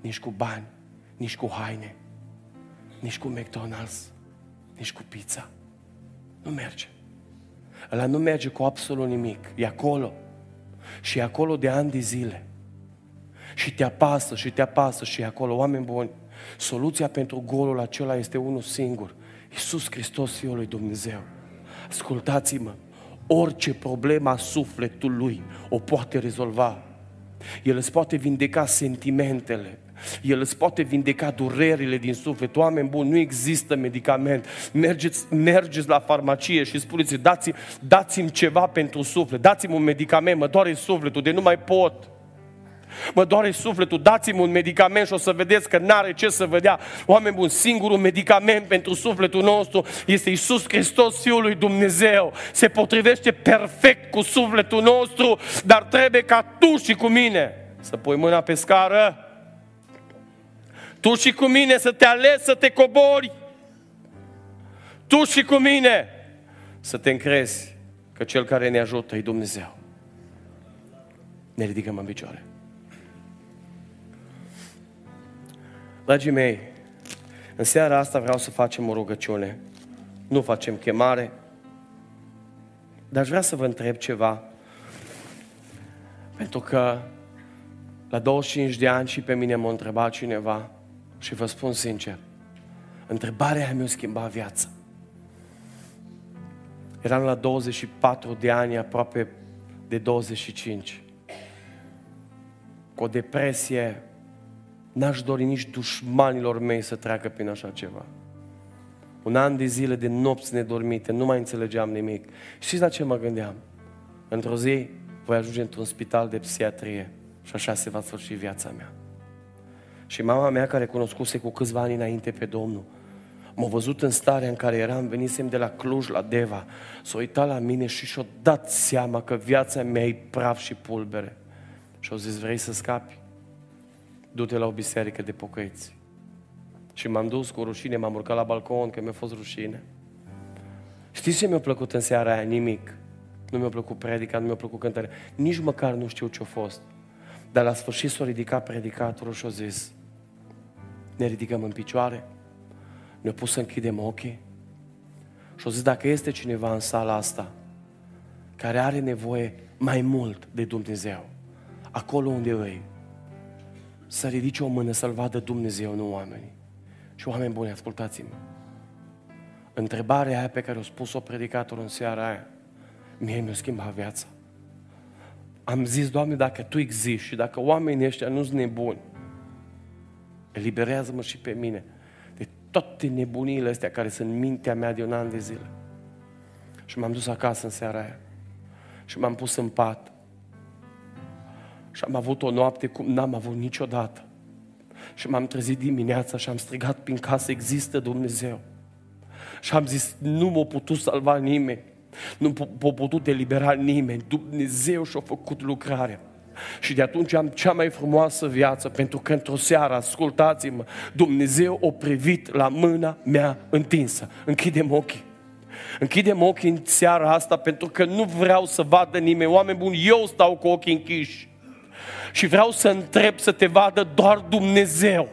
A: nici cu bani, nici cu haine, nici cu McDonald's, nici cu pizza. Nu merge. Ăla nu merge cu absolut nimic. E acolo. Și e acolo de ani de zile. Și te apasă, și te apasă, și e acolo. Oameni buni, soluția pentru golul acela este unul singur. Iisus Hristos, Fiul lui Dumnezeu. Ascultați-mă, orice problemă a sufletului o poate rezolva. El îți poate vindeca sentimentele, el îți poate vindeca durerile din suflet. Oameni buni, nu există medicament. Mergeți, mergeți la farmacie și spuneți, dați, dați-mi ceva pentru suflet, dați-mi un medicament, mă doare sufletul, de nu mai pot mă doare sufletul, dați-mi un medicament și o să vedeți că n-are ce să vă dea. Oameni buni, singurul medicament pentru sufletul nostru este Isus Hristos, Fiul lui Dumnezeu. Se potrivește perfect cu sufletul nostru, dar trebuie ca tu și cu mine să pui mâna pe scară, tu și cu mine să te alegi, să te cobori, tu și cu mine să te încrezi că Cel care ne ajută e Dumnezeu. Ne ridicăm în picioare. Dragii mei, în seara asta vreau să facem o rugăciune. Nu facem chemare, dar aș vrea să vă întreb ceva. Pentru că La 25 de ani și pe mine m-a întrebat cineva și vă spun sincer, întrebarea aia mi-a schimbat viața. Eram la 24 de ani, aproape de 25. Cu o depresie, n-aș dori nici dușmanilor mei să treacă prin așa ceva. Un an de zile de nopți nedormite, nu mai înțelegeam nimic. Știți la ce mă gândeam? Într-o zi voi ajunge într-un spital de psiatrie și așa se va sfârși viața mea. Și mama mea, care cunoscuse cu câțiva ani înainte pe Domnul, m-a văzut în starea în care eram, venisem de la Cluj la Deva, s-a uitat la mine și și-a dat seama că viața mea e praf și pulbere. Și au zis, vrei să scapi? Du-te la o biserică de pocăiți. Și m-am dus cu rușine, m-am urcat la balcon, că mi-a fost rușine. Știți ce mi-a plăcut în seara aia? Nimic. Nu mi-a plăcut predica, nu mi-a plăcut cântarea. Nici măcar nu știu ce-a fost. Dar la sfârșit s-a ridicat predicatorul și a zis, ne ridicăm în picioare, ne-a pus să închidem ochii și a zis, dacă este cineva în sala asta care are nevoie mai mult de Dumnezeu, acolo unde îi, să ridice o mână să-L vadă Dumnezeu, nu oamenii. Și oameni buni, ascultați-mă. Întrebarea aia pe care o spus-o predicatorul în seara aia, mie mi-a schimbat viața. Am zis, Doamne, dacă Tu existi și dacă oamenii ăștia nu sunt nebuni, eliberează-mă și pe mine de toate nebunile astea care sunt în mintea mea de un an de zile. Și m-am dus acasă în seara aia. Și m-am pus în pat. Și am avut o noapte cum n-am avut niciodată. Și m-am trezit dimineața și am strigat prin casă, există Dumnezeu. Și am zis, nu m-a putut salva nimeni. Nu m-a putut elibera nimeni. Dumnezeu și-a făcut lucrarea. Și de atunci am cea mai frumoasă viață, pentru că într-o seară, ascultați-mă, Dumnezeu o privit la mâna mea întinsă. Închidem ochii. Închidem ochii în seara asta pentru că nu vreau să vadă nimeni. Oameni buni, eu stau cu ochii închiși. Și vreau să întreb să te vadă doar Dumnezeu.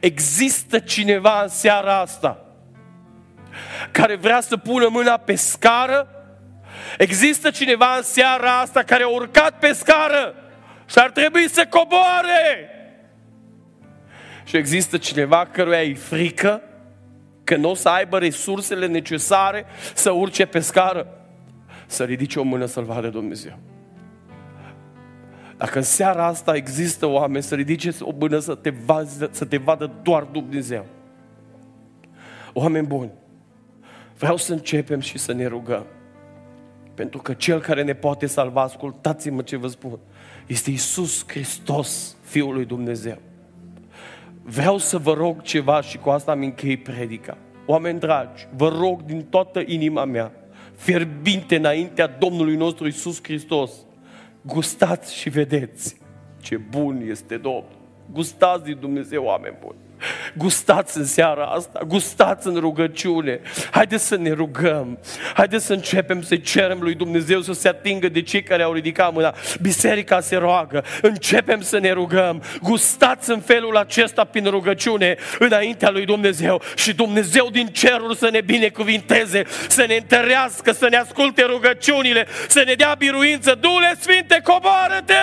A: Există cineva în seara asta care vrea să pună mâna pe scară? Există cineva în seara asta care a urcat pe scară și ar trebui să coboare? Și există cineva căruia e frică că nu o să aibă resursele necesare să urce pe scară? Să ridice o mână să-L vadă Dumnezeu. Dacă în seara asta există oameni, să ridice o mână să te, vadă, să te vadă doar Dumnezeu. Oameni buni, vreau să începem și să ne rugăm. Pentru că Cel care ne poate salva, ascultați-mă ce vă spun, este Isus Hristos, Fiul lui Dumnezeu. Vreau să vă rog ceva și cu asta am închei predica. Oameni dragi, vă rog din toată inima mea, fierbinte înaintea Domnului nostru Isus Hristos, gustați și vedeți ce bun este Domnul. Gustați din Dumnezeu, oameni buni. Gustați în seara asta, gustați în rugăciune. Haideți să ne rugăm. Haideți să începem să cerem lui Dumnezeu să se atingă de cei care au ridicat mâna. Biserica se roagă. Începem să ne rugăm. Gustați în felul acesta prin rugăciune înaintea lui Dumnezeu. Și Dumnezeu din cerul să ne binecuvinteze, să ne întărească, să ne asculte rugăciunile, să ne dea biruință. Dule Sfinte, coboară-te!